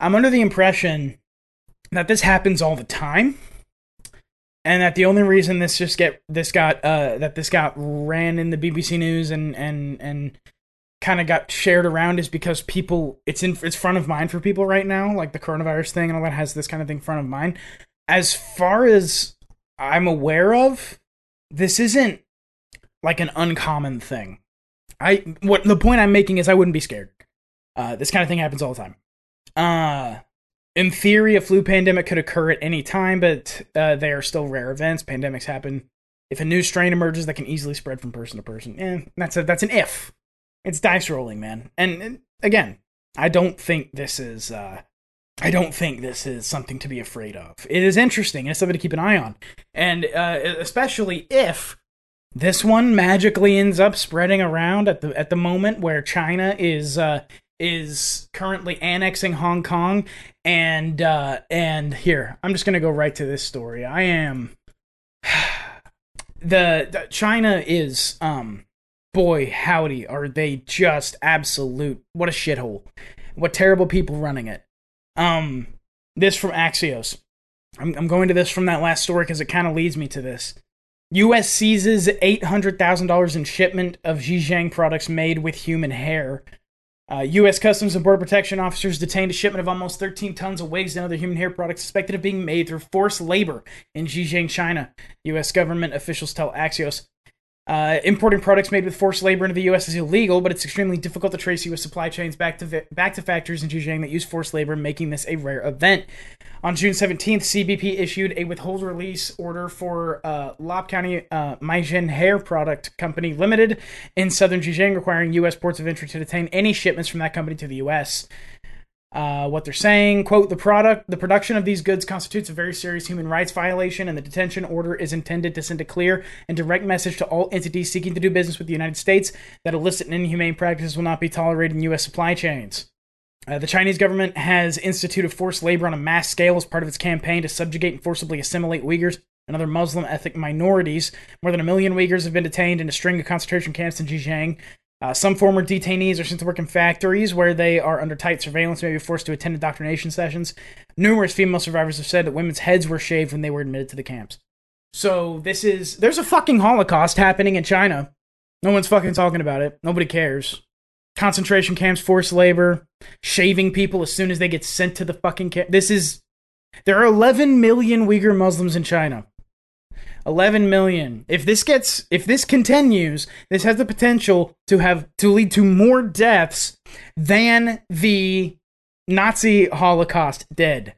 I'm under the impression that this happens all the time and that the only reason this just get this got uh that this got ran in the BBC news and and and kind of got shared around is because people it's in it's front of mind for people right now like the coronavirus thing and all that has this kind of thing front of mind. As far as i'm aware of this isn't like an uncommon thing. I what the point i'm making is i wouldn't be scared. Uh this kind of thing happens all the time. Uh in theory, a flu pandemic could occur at any time, but uh, they are still rare events. Pandemics happen. If a new strain emerges that can easily spread from person to person, eh, that's a that's an if. It's dice rolling, man. And, and again, I don't think this is. Uh, I don't think this is something to be afraid of. It is interesting. It's something to keep an eye on, and uh, especially if this one magically ends up spreading around at the at the moment where China is uh, is currently annexing Hong Kong and uh and here I'm just to go right to this story. I am the, the China is um boy howdy are they just absolute what a shithole. What terrible people running it. Um this from Axios. I'm I'm going to this from that last story cuz it kind of leads me to this. US seizes $800,000 in shipment of Xinjiang products made with human hair. Uh, U.S. Customs and Border Protection officers detained a shipment of almost 13 tons of wigs and other human hair products suspected of being made through forced labor in Xinjiang, China. U.S. government officials tell Axios. Uh, importing products made with forced labor into the U.S. is illegal, but it's extremely difficult to trace U.S. supply chains back to vi- back to factories in Xinjiang that use forced labor, making this a rare event. On June 17th, CBP issued a withhold release order for uh, Lop County uh, Hair Product Company Limited in southern Xinjiang, requiring U.S. ports of entry to detain any shipments from that company to the U.S. Uh, what they're saying, quote, the product, the production of these goods constitutes a very serious human rights violation, and the detention order is intended to send a clear and direct message to all entities seeking to do business with the United States that illicit and inhumane practices will not be tolerated in U.S. supply chains. Uh, the Chinese government has instituted forced labor on a mass scale as part of its campaign to subjugate and forcibly assimilate Uyghurs and other Muslim ethnic minorities. More than a million Uyghurs have been detained in a string of concentration camps in Xinjiang. Uh, some former detainees are sent to work in factories where they are under tight surveillance, maybe forced to attend indoctrination sessions. Numerous female survivors have said that women's heads were shaved when they were admitted to the camps. So this is there's a fucking Holocaust happening in China. No one's fucking talking about it. Nobody cares. Concentration camps, forced labor, shaving people as soon as they get sent to the fucking camp. This is there are 11 million Uyghur Muslims in China. 11 million. If this gets if this continues, this has the potential to have to lead to more deaths than the Nazi Holocaust did.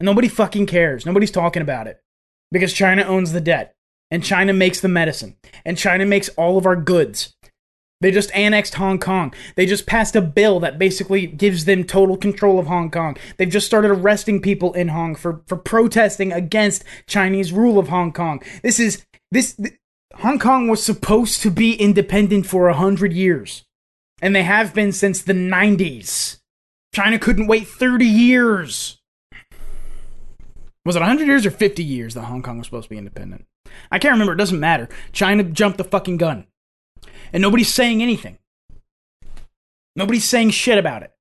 Nobody fucking cares. Nobody's talking about it. Because China owns the debt and China makes the medicine and China makes all of our goods. They just annexed Hong Kong. They just passed a bill that basically gives them total control of Hong Kong. They've just started arresting people in Hong for for protesting against Chinese rule of Hong Kong. This is this th- Hong Kong was supposed to be independent for a hundred years, and they have been since the '90s. China couldn't wait 30 years. Was it 100 years or 50 years that Hong Kong was supposed to be independent? I can't remember. It doesn't matter. China jumped the fucking gun. And nobody's saying anything. Nobody's saying shit about it.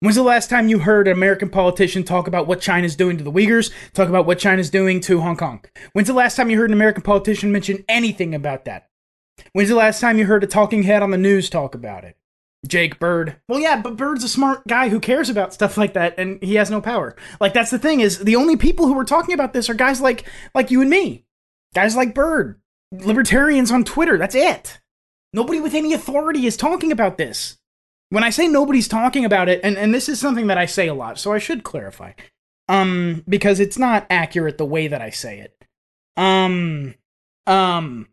When's the last time you heard an American politician talk about what China's doing to the Uyghurs, talk about what China's doing to Hong Kong? When's the last time you heard an American politician mention anything about that? When's the last time you heard a talking head on the news talk about it? Jake Bird. Well, yeah, but Bird's a smart guy who cares about stuff like that, and he has no power. Like that's the thing is the only people who are talking about this are guys like like you and me, guys like Bird, libertarians on Twitter. That's it. Nobody with any authority is talking about this. When I say nobody's talking about it, and, and this is something that I say a lot, so I should clarify. Um, because it's not accurate the way that I say it. Um, um,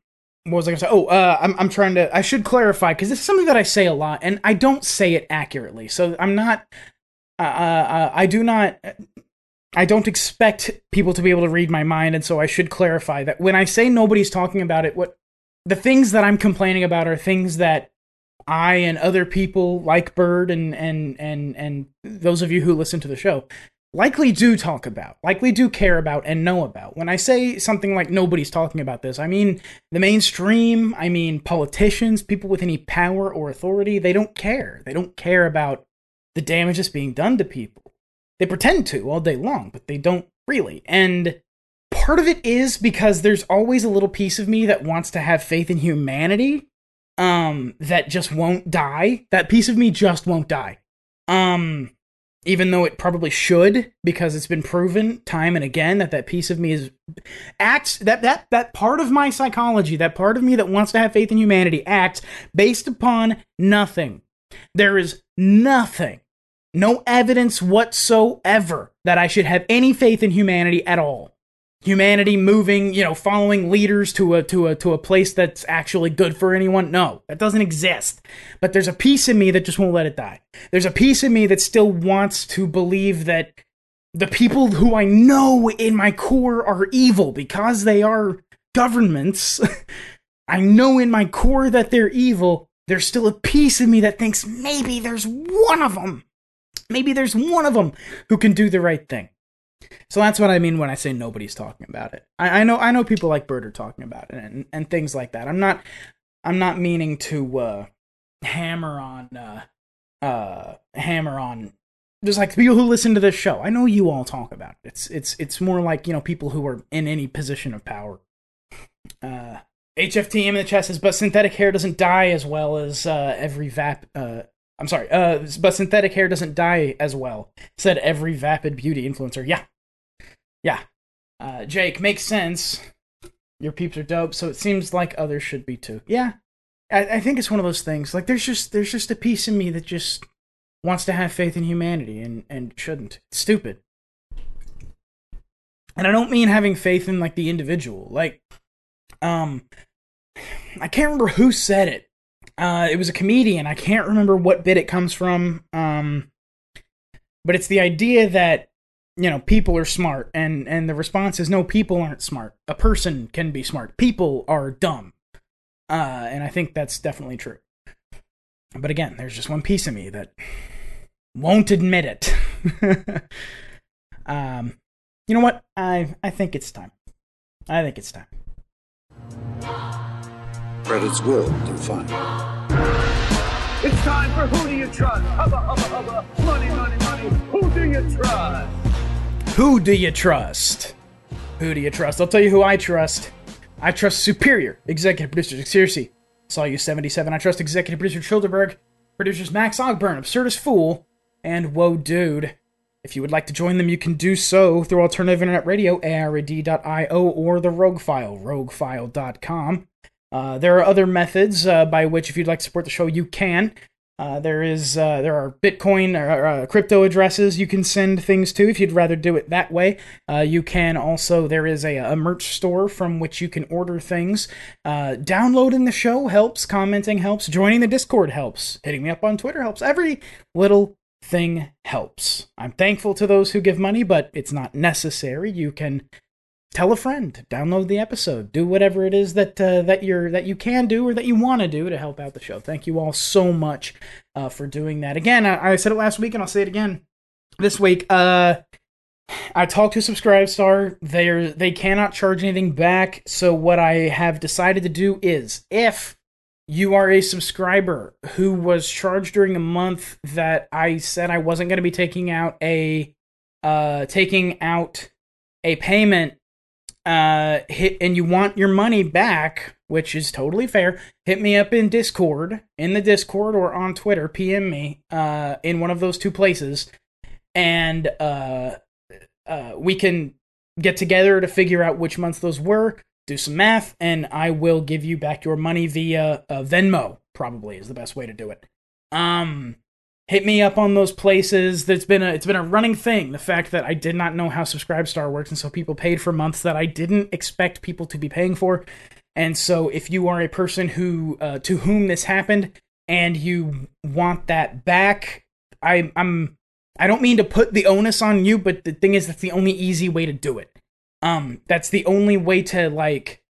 what was I gonna say? Oh, uh, I'm I'm trying to. I should clarify because this is something that I say a lot, and I don't say it accurately. So I'm not. Uh, uh, I do not. I don't expect people to be able to read my mind, and so I should clarify that when I say nobody's talking about it, what the things that I'm complaining about are things that I and other people like Bird and and and and those of you who listen to the show likely do talk about, likely do care about and know about. When I say something like nobody's talking about this, I mean the mainstream, I mean politicians, people with any power or authority, they don't care. They don't care about the damage that's being done to people. They pretend to all day long, but they don't really. And part of it is because there's always a little piece of me that wants to have faith in humanity um that just won't die. That piece of me just won't die. Um even though it probably should because it's been proven time and again that that piece of me is acts that that that part of my psychology that part of me that wants to have faith in humanity acts based upon nothing there is nothing no evidence whatsoever that i should have any faith in humanity at all humanity moving, you know, following leaders to a to a to a place that's actually good for anyone. No, that doesn't exist. But there's a piece in me that just won't let it die. There's a piece in me that still wants to believe that the people who I know in my core are evil because they are governments. I know in my core that they're evil. There's still a piece in me that thinks maybe there's one of them. Maybe there's one of them who can do the right thing. So that's what I mean when I say nobody's talking about it. I, I know I know people like Bird are talking about it and, and things like that. I'm not I'm not meaning to uh, hammer on uh, uh, hammer on just like people who listen to this show. I know you all talk about it. It's it's it's more like you know people who are in any position of power. Uh, HFTM in the chat says, but synthetic hair doesn't die as well as uh, every vap. Uh, I'm sorry, uh, but synthetic hair doesn't die as well. Said every vapid beauty influencer. Yeah, yeah. Uh, Jake makes sense. Your peeps are dope, so it seems like others should be too. Yeah, I, I think it's one of those things. Like there's just there's just a piece in me that just wants to have faith in humanity and and shouldn't. It's stupid. And I don't mean having faith in like the individual. Like, um, I can't remember who said it. Uh, it was a comedian. I can't remember what bit it comes from. Um, but it's the idea that you know people are smart and and the response is no people aren't smart. A person can be smart. People are dumb. Uh and i think that's definitely true. But again there's just one piece of me that won't admit it. Um you know what? I i think it's time. I think it's time
Credits will do fine.
It's time for Who Do You Trust? Hubba, hubba, hubba. Money, money, money. Who do you trust?
Who do you trust? Who do you trust? I'll tell you who I trust. I trust Superior Executive Producer Seriously, Saw You 77. I trust Executive Producer Childerberg, producers Max Ogburn, Absurdist Fool, and Whoa Dude. If you would like to join them, you can do so through Alternative Internet Radio, AIRAD.io, or the Rogue File, roguefile.com. Uh, there are other methods uh, by which, if you'd like to support the show, you can. Uh, there is uh, there are Bitcoin or uh, crypto addresses you can send things to if you'd rather do it that way. You can also there is a, a merch store from which you can order things. Downloading the show helps. Commenting helps. Joining the Discord helps. Hitting me up on Twitter helps. Every little thing helps. I'm thankful to those who give money, but it's not necessary. You can tell a friend, download the episode, do whatever it is that uh, that you're that you can do or that you want to do to help out the show. Thank you all so much uh, for doing that. Again, I, I said it last week and I'll say it again this week. Uh, I talked to Subscribestar. They they cannot charge anything back. So what I have decided to do is, if you are a subscriber who was charged during a month that I said I wasn't going to be taking out a uh taking out a payment uh hit and you want your money back which is totally fair hit me up in discord in the discord or on twitter pm me uh in one of those two places. And uh uh we can get together to figure out which months those were do some math and i will give you back your money via uh, venmo probably is the best way to do it. Um hit me up on those places. That's been a it's been a running thing the fact that i did not know how subscribestar works and so people paid for months that i didn't expect people to be paying for. And so if you are a person who uh, to whom this happened and you want that back I, i'm i don't mean to put the onus on you but the thing is that's the only easy way to do it. Um that's the only way to like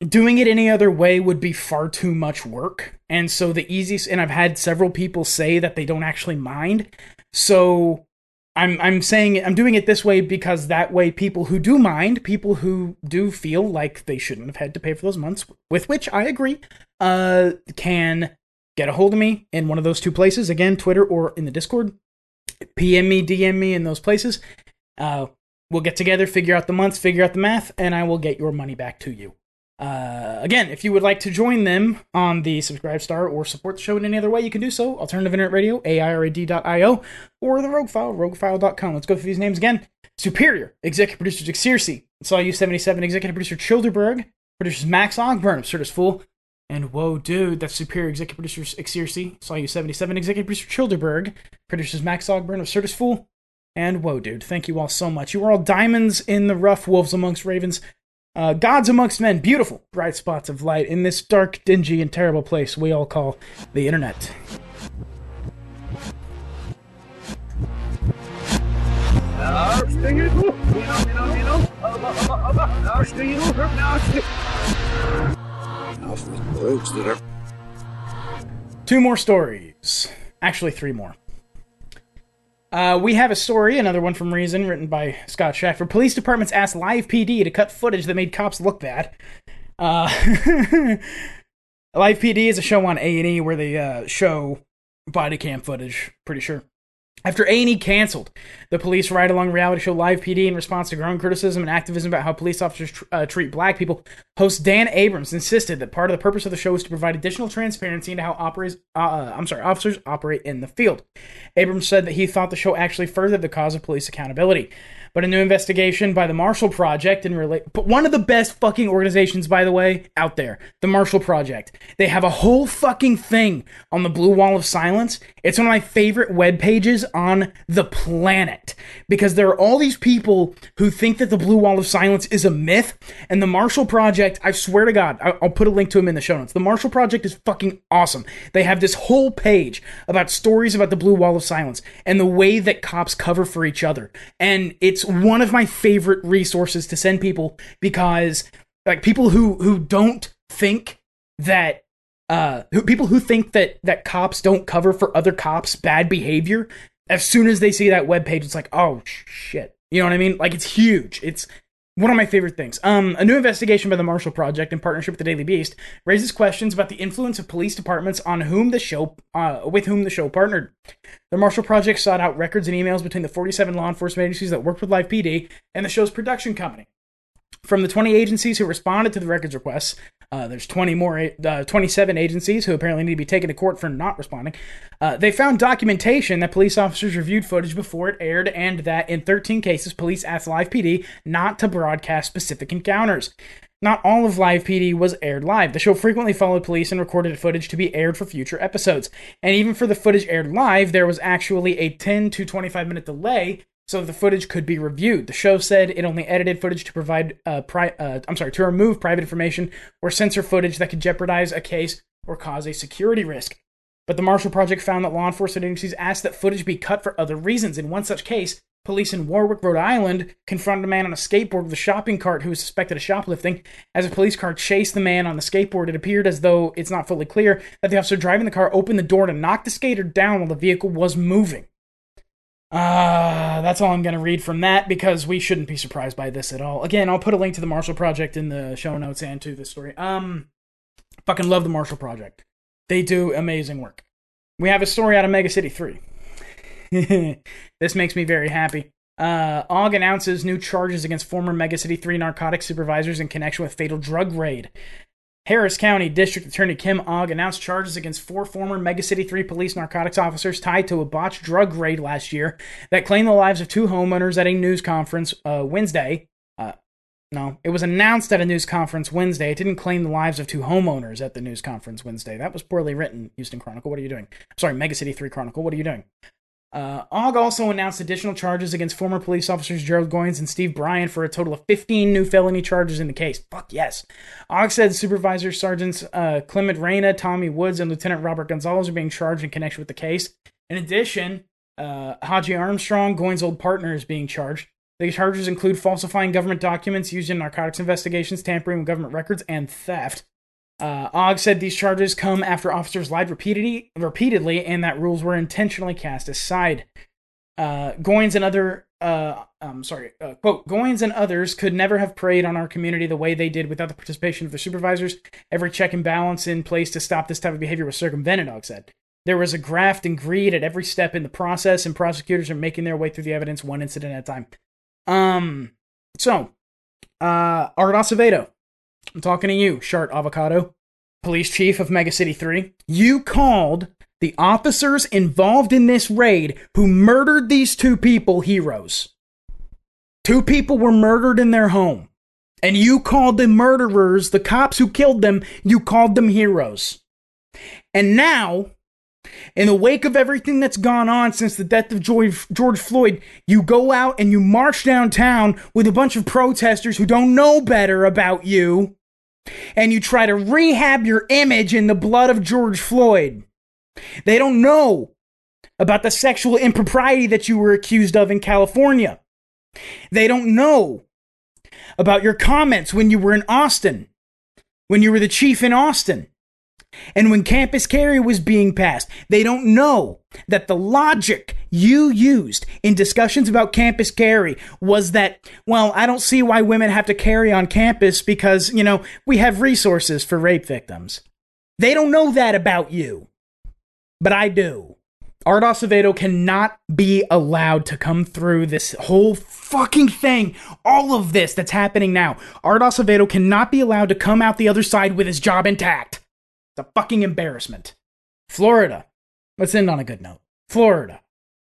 doing it any other way would be far too much work. And so the easiest and I've had several people say that they don't actually mind. So I'm I'm saying I'm doing it this way because that way people who do mind, people who do feel like they shouldn't have had to pay for those months, with which I agree, uh can get a hold of me in one of those two places, again, Twitter or in the Discord. PM me, DM me in those places. Uh we'll get together, figure out the months, figure out the math, and I will get your money back to you. Uh, again, if you would like to join them on the Subscribe Star or support the show in any other way, you can do so. Alternative Internet Radio, AIRAD.io, or the Rogue File, roguefile.com. Let's go through these names again. Superior, Executive Producer Xerxes, Saw You 77, Executive Producer Childerberg, Producers Max Ogburn, Absurdist Fool, and whoa, dude, that's Superior Executive Producer Xerxes, Saw You 77, Executive Producer Childerberg, Producers Max Ogburn, of Absurdist Fool, and whoa, dude, thank you all so much. You are all diamonds in the rough, wolves amongst ravens. Uh, gods amongst men, beautiful, bright spots of light in this dark, dingy, and terrible place we all call the internet. Two more stories. Actually, three more. Uh, we have a story, another one from Reason, written by Scott Shackford. Police departments asked Live PD to cut footage that made cops look bad. Uh, Live PD is a show on A and E where they uh, show body cam footage. Pretty sure. After A&E canceled the police ride-along reality show Live PD in response to growing criticism and activism about how police officers tr- uh, treat black people, host Dan Abrams insisted that part of the purpose of the show was to provide additional transparency into how operators, uh, I'm sorry, officers operate in the field. Abrams said that he thought the show actually furthered the cause of police accountability. But a new investigation by the Marshall Project and relate, but one of the best fucking organizations, by the way, out there, the Marshall Project. They have a whole fucking thing on the Blue Wall of Silence. It's one of my favorite web pages on the planet because there are all these people who think that the Blue Wall of Silence is a myth, and the Marshall Project. I swear to God, I'll put a link to them in the show notes. The Marshall Project is fucking awesome. They have this whole page about stories about the Blue Wall of Silence and the way that cops cover for each other, and it's one of my favorite resources to send people because like people who who don't think that uh who, people who think that that cops don't cover for other cops bad behavior as soon as they see that web page it's like oh shit. You know what i mean? Like it's huge. It's one of my favorite things. Um, a new investigation by the Marshall Project in partnership with the Daily Beast raises questions about the influence of police departments on whom the show, uh, with whom the show partnered. The Marshall Project sought out records and emails between the 47 law enforcement agencies that worked with Live PD and the show's production company. From the 20 agencies who responded to the records requests, uh, there's 20 more, uh, 27 agencies who apparently need to be taken to court for not responding. Uh, they found documentation that police officers reviewed footage before it aired, and that in 13 cases, police asked Live PD not to broadcast specific encounters. Not all of Live PD was aired live. The show frequently followed police and recorded footage to be aired for future episodes. And even for the footage aired live, there was actually a 10 to 25 minute delay so the footage could be reviewed. The show said it only edited footage to provide, uh, pri- uh, I'm sorry, to remove private information or censor footage that could jeopardize a case or cause a security risk. But the Marshall Project found that law enforcement agencies asked that footage be cut for other reasons. In one such case, Police in Warwick, Rhode Island, confronted a man on a skateboard with a shopping cart who was suspected of shoplifting. As a police car chased the man on the skateboard, it appeared as though it's not fully clear that the officer driving the car opened the door to knock the skater down while the vehicle was moving. Uh, that's all I'm going to read from that because we shouldn't be surprised by this at all. Again, I'll put a link to the Marshall Project in the show notes and to this story. Um, fucking love the Marshall Project. They do amazing work. We have a story out of Mega City 3. this makes me very happy. Uh, Ogg announces new charges against former Mega City 3 narcotics supervisors in connection with fatal drug raid. Harris County District Attorney Kim Ogg announced charges against four former Mega City 3 police narcotics officers tied to a botched drug raid last year that claimed the lives of two homeowners at a news conference uh, Wednesday. Uh, no, it was announced at a news conference Wednesday. It didn't claim the lives of two homeowners at the news conference Wednesday. That was poorly written, Houston Chronicle. What are you doing? Sorry, Mega City 3 Chronicle. What are you doing? Uh, Ogg also announced additional charges against former police officers Gerald Goins and Steve Bryan for a total of 15 new felony charges in the case. Fuck yes. Ogg said Supervisor Sergeants uh, Clement Reyna, Tommy Woods, and Lieutenant Robert Gonzalez are being charged in connection with the case. In addition, uh, Hodgie Armstrong, Goins' old partner, is being charged. The charges include falsifying government documents used in narcotics investigations, tampering with government records, and theft. Uh, Ogg said these charges come after officers lied repeatedly, repeatedly and that rules were intentionally cast aside. Uh, Goins and other, uh, um, sorry, uh, quote, Goins and others could never have preyed on our community the way they did without the participation of their supervisors. Every check and balance in place to stop this type of behavior was circumvented, Ogg said. There was a graft and greed at every step in the process, and prosecutors are making their way through the evidence one incident at a time. Um, so, uh, Art Acevedo, I'm talking to you, Shart Avocado, police chief of Mega City 3. You called the officers involved in this raid who murdered these two people heroes. Two people were murdered in their home. And you called the murderers, the cops who killed them, you called them heroes. And now, in the wake of everything that's gone on since the death of George, George Floyd, you go out and you march downtown with a bunch of protesters who don't know better about you, and you try to rehab your image in the blood of George Floyd. They don't know about the sexual impropriety that you were accused of in California. They don't know about your comments when you were in Austin, when you were the chief in Austin. And when Campus Carry was being passed, they don't know that the logic you used in discussions about Campus Carry was that, well, I don't see why women have to carry on campus because, you know, we have resources for rape victims. They don't know that about you. But I do. Art Acevedo cannot be allowed to come through this whole fucking thing. All of this that's happening now. Art Acevedo cannot be allowed to come out the other side with his job intact. It's a fucking embarrassment. Florida. Let's end on a good note. Florida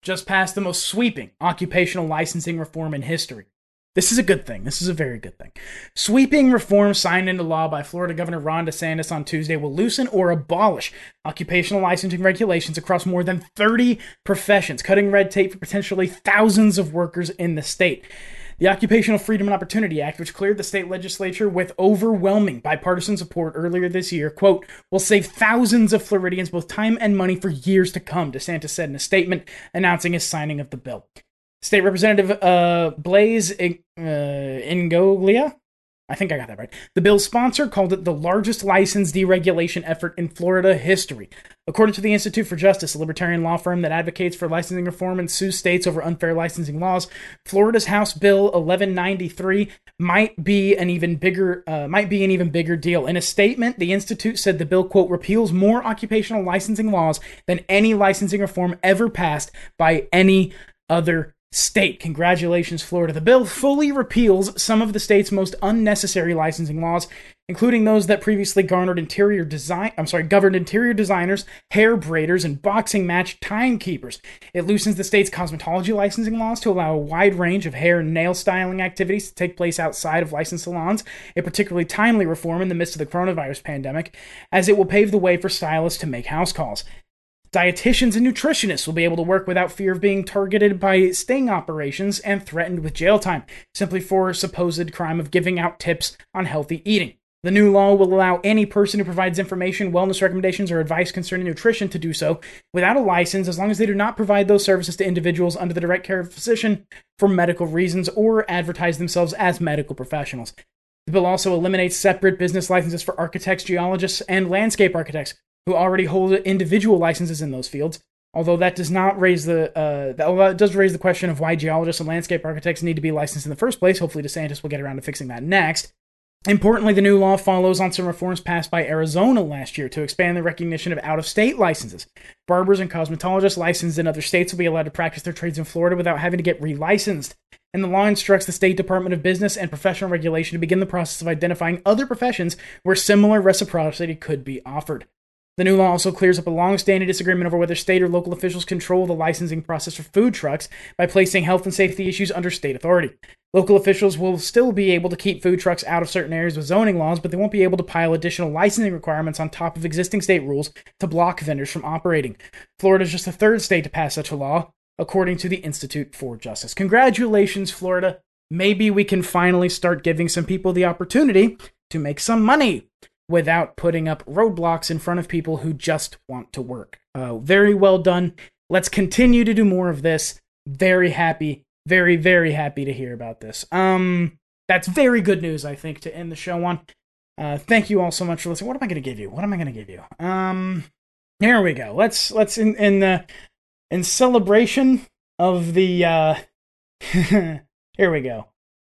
just passed the most sweeping occupational licensing reform in history. This is a good thing. This is a very good thing. Sweeping reform signed into law by Florida Governor Ron DeSantis on Tuesday will loosen or abolish occupational licensing regulations across more than 30 professions, cutting red tape for potentially thousands of workers in the state. The Occupational Freedom and Opportunity Act, which cleared the state legislature with overwhelming bipartisan support earlier this year, quote, will save thousands of Floridians both time and money for years to come, DeSantis said in a statement announcing his signing of the bill. State Representative uh, Blaise uh, Ingoglia, I think I got that right. The bill's sponsor called it the largest license deregulation effort in Florida history. According to the Institute for Justice, a libertarian law firm that advocates for licensing reform and sues states over unfair licensing laws, Florida's House Bill 1193 might be an even bigger uh, might be an even bigger deal. In a statement, the institute said the bill quote repeals more occupational licensing laws than any licensing reform ever passed by any other state. Congratulations, Florida. The bill fully repeals some of the state's most unnecessary licensing laws, including those that previously garnered interior design I'm sorry, governed interior designers, hair braiders, and boxing match timekeepers. It loosens the state's cosmetology licensing laws to allow a wide range of hair and nail styling activities to take place outside of licensed salons, a particularly timely reform in the midst of the coronavirus pandemic, as it will pave the way for stylists to make house calls. Dietitians and nutritionists will be able to work without fear of being targeted by sting operations and threatened with jail time, simply for supposed crime of giving out tips on healthy eating. The new law will allow any person who provides information, wellness recommendations, or advice concerning nutrition to do so without a license as long as they do not provide those services to individuals under the direct care of a physician for medical reasons or advertise themselves as medical professionals. The bill also eliminates separate business licenses for architects, geologists, and landscape architects who already hold individual licenses in those fields. Although that does not raise the, uh, that, does raise the question of why geologists and landscape architects need to be licensed in the first place. Hopefully, DeSantis will get around to fixing that next. Importantly, the new law follows on some reforms passed by Arizona last year to expand the recognition of out of state licenses. Barbers and cosmetologists licensed in other states will be allowed to practice their trades in Florida without having to get relicensed. And the law instructs the State Department of Business and Professional Regulation to begin the process of identifying other professions where similar reciprocity could be offered. The new law also clears up a long standing disagreement over whether state or local officials control the licensing process for food trucks by placing health and safety issues under state authority. Local officials will still be able to keep food trucks out of certain areas with zoning laws, but they won't be able to pile additional licensing requirements on top of existing state rules to block vendors from operating. Florida is just the third state to pass such a law, according to the Institute for Justice. Congratulations, Florida. Maybe we can finally start giving some people the opportunity to make some money without putting up roadblocks in front of people who just want to work. Uh, very well done. Let's continue to do more of this. Very happy, very, very happy to hear about this. Um, that's very good news, I think, to end the show on. Uh, thank you all so much for listening. What am I going to give you? What am I going to give you? Um, here we go. Let's let's in in the in celebration of the. Uh, here we go.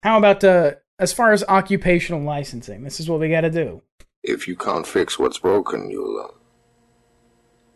How about uh, as far as occupational licensing? This is what we got to do.
If you can't fix what's broken, you'll uh,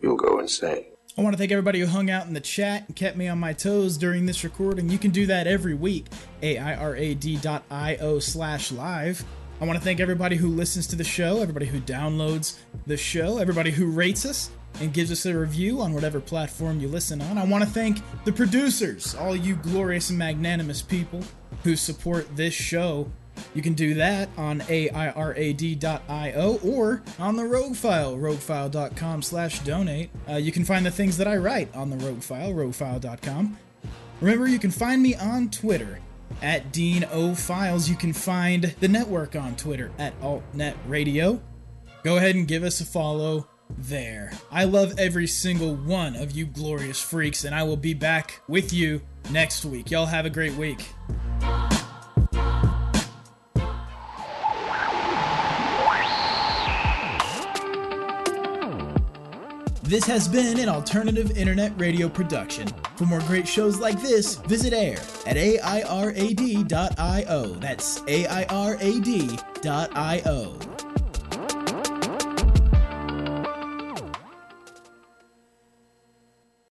you'll go insane.
I want to thank everybody who hung out in the chat and kept me on my toes during this recording. You can do that every week. AIRAD.io slash live. I want to thank everybody who listens to the show, everybody who downloads the show, everybody who rates us and gives us a review on whatever platform you listen on. I want to thank the producers, all you glorious and magnanimous people who support this show you can do that on AIRAD.io or on the Rogue File, roguefile.com slash donate. Uh, you can find the things that I write on the Rogue File, roguefile.com. Remember, you can find me on Twitter at Dean O Files. You can find the network on Twitter at AltNet Radio. Go ahead and give us a follow there. I love every single one of you glorious freaks, and I will be back with you next week. Y'all have a great week. This has been an alternative internet radio production. For more great shows like this, visit AIR at AIRAD.io. That's AIRAD.io.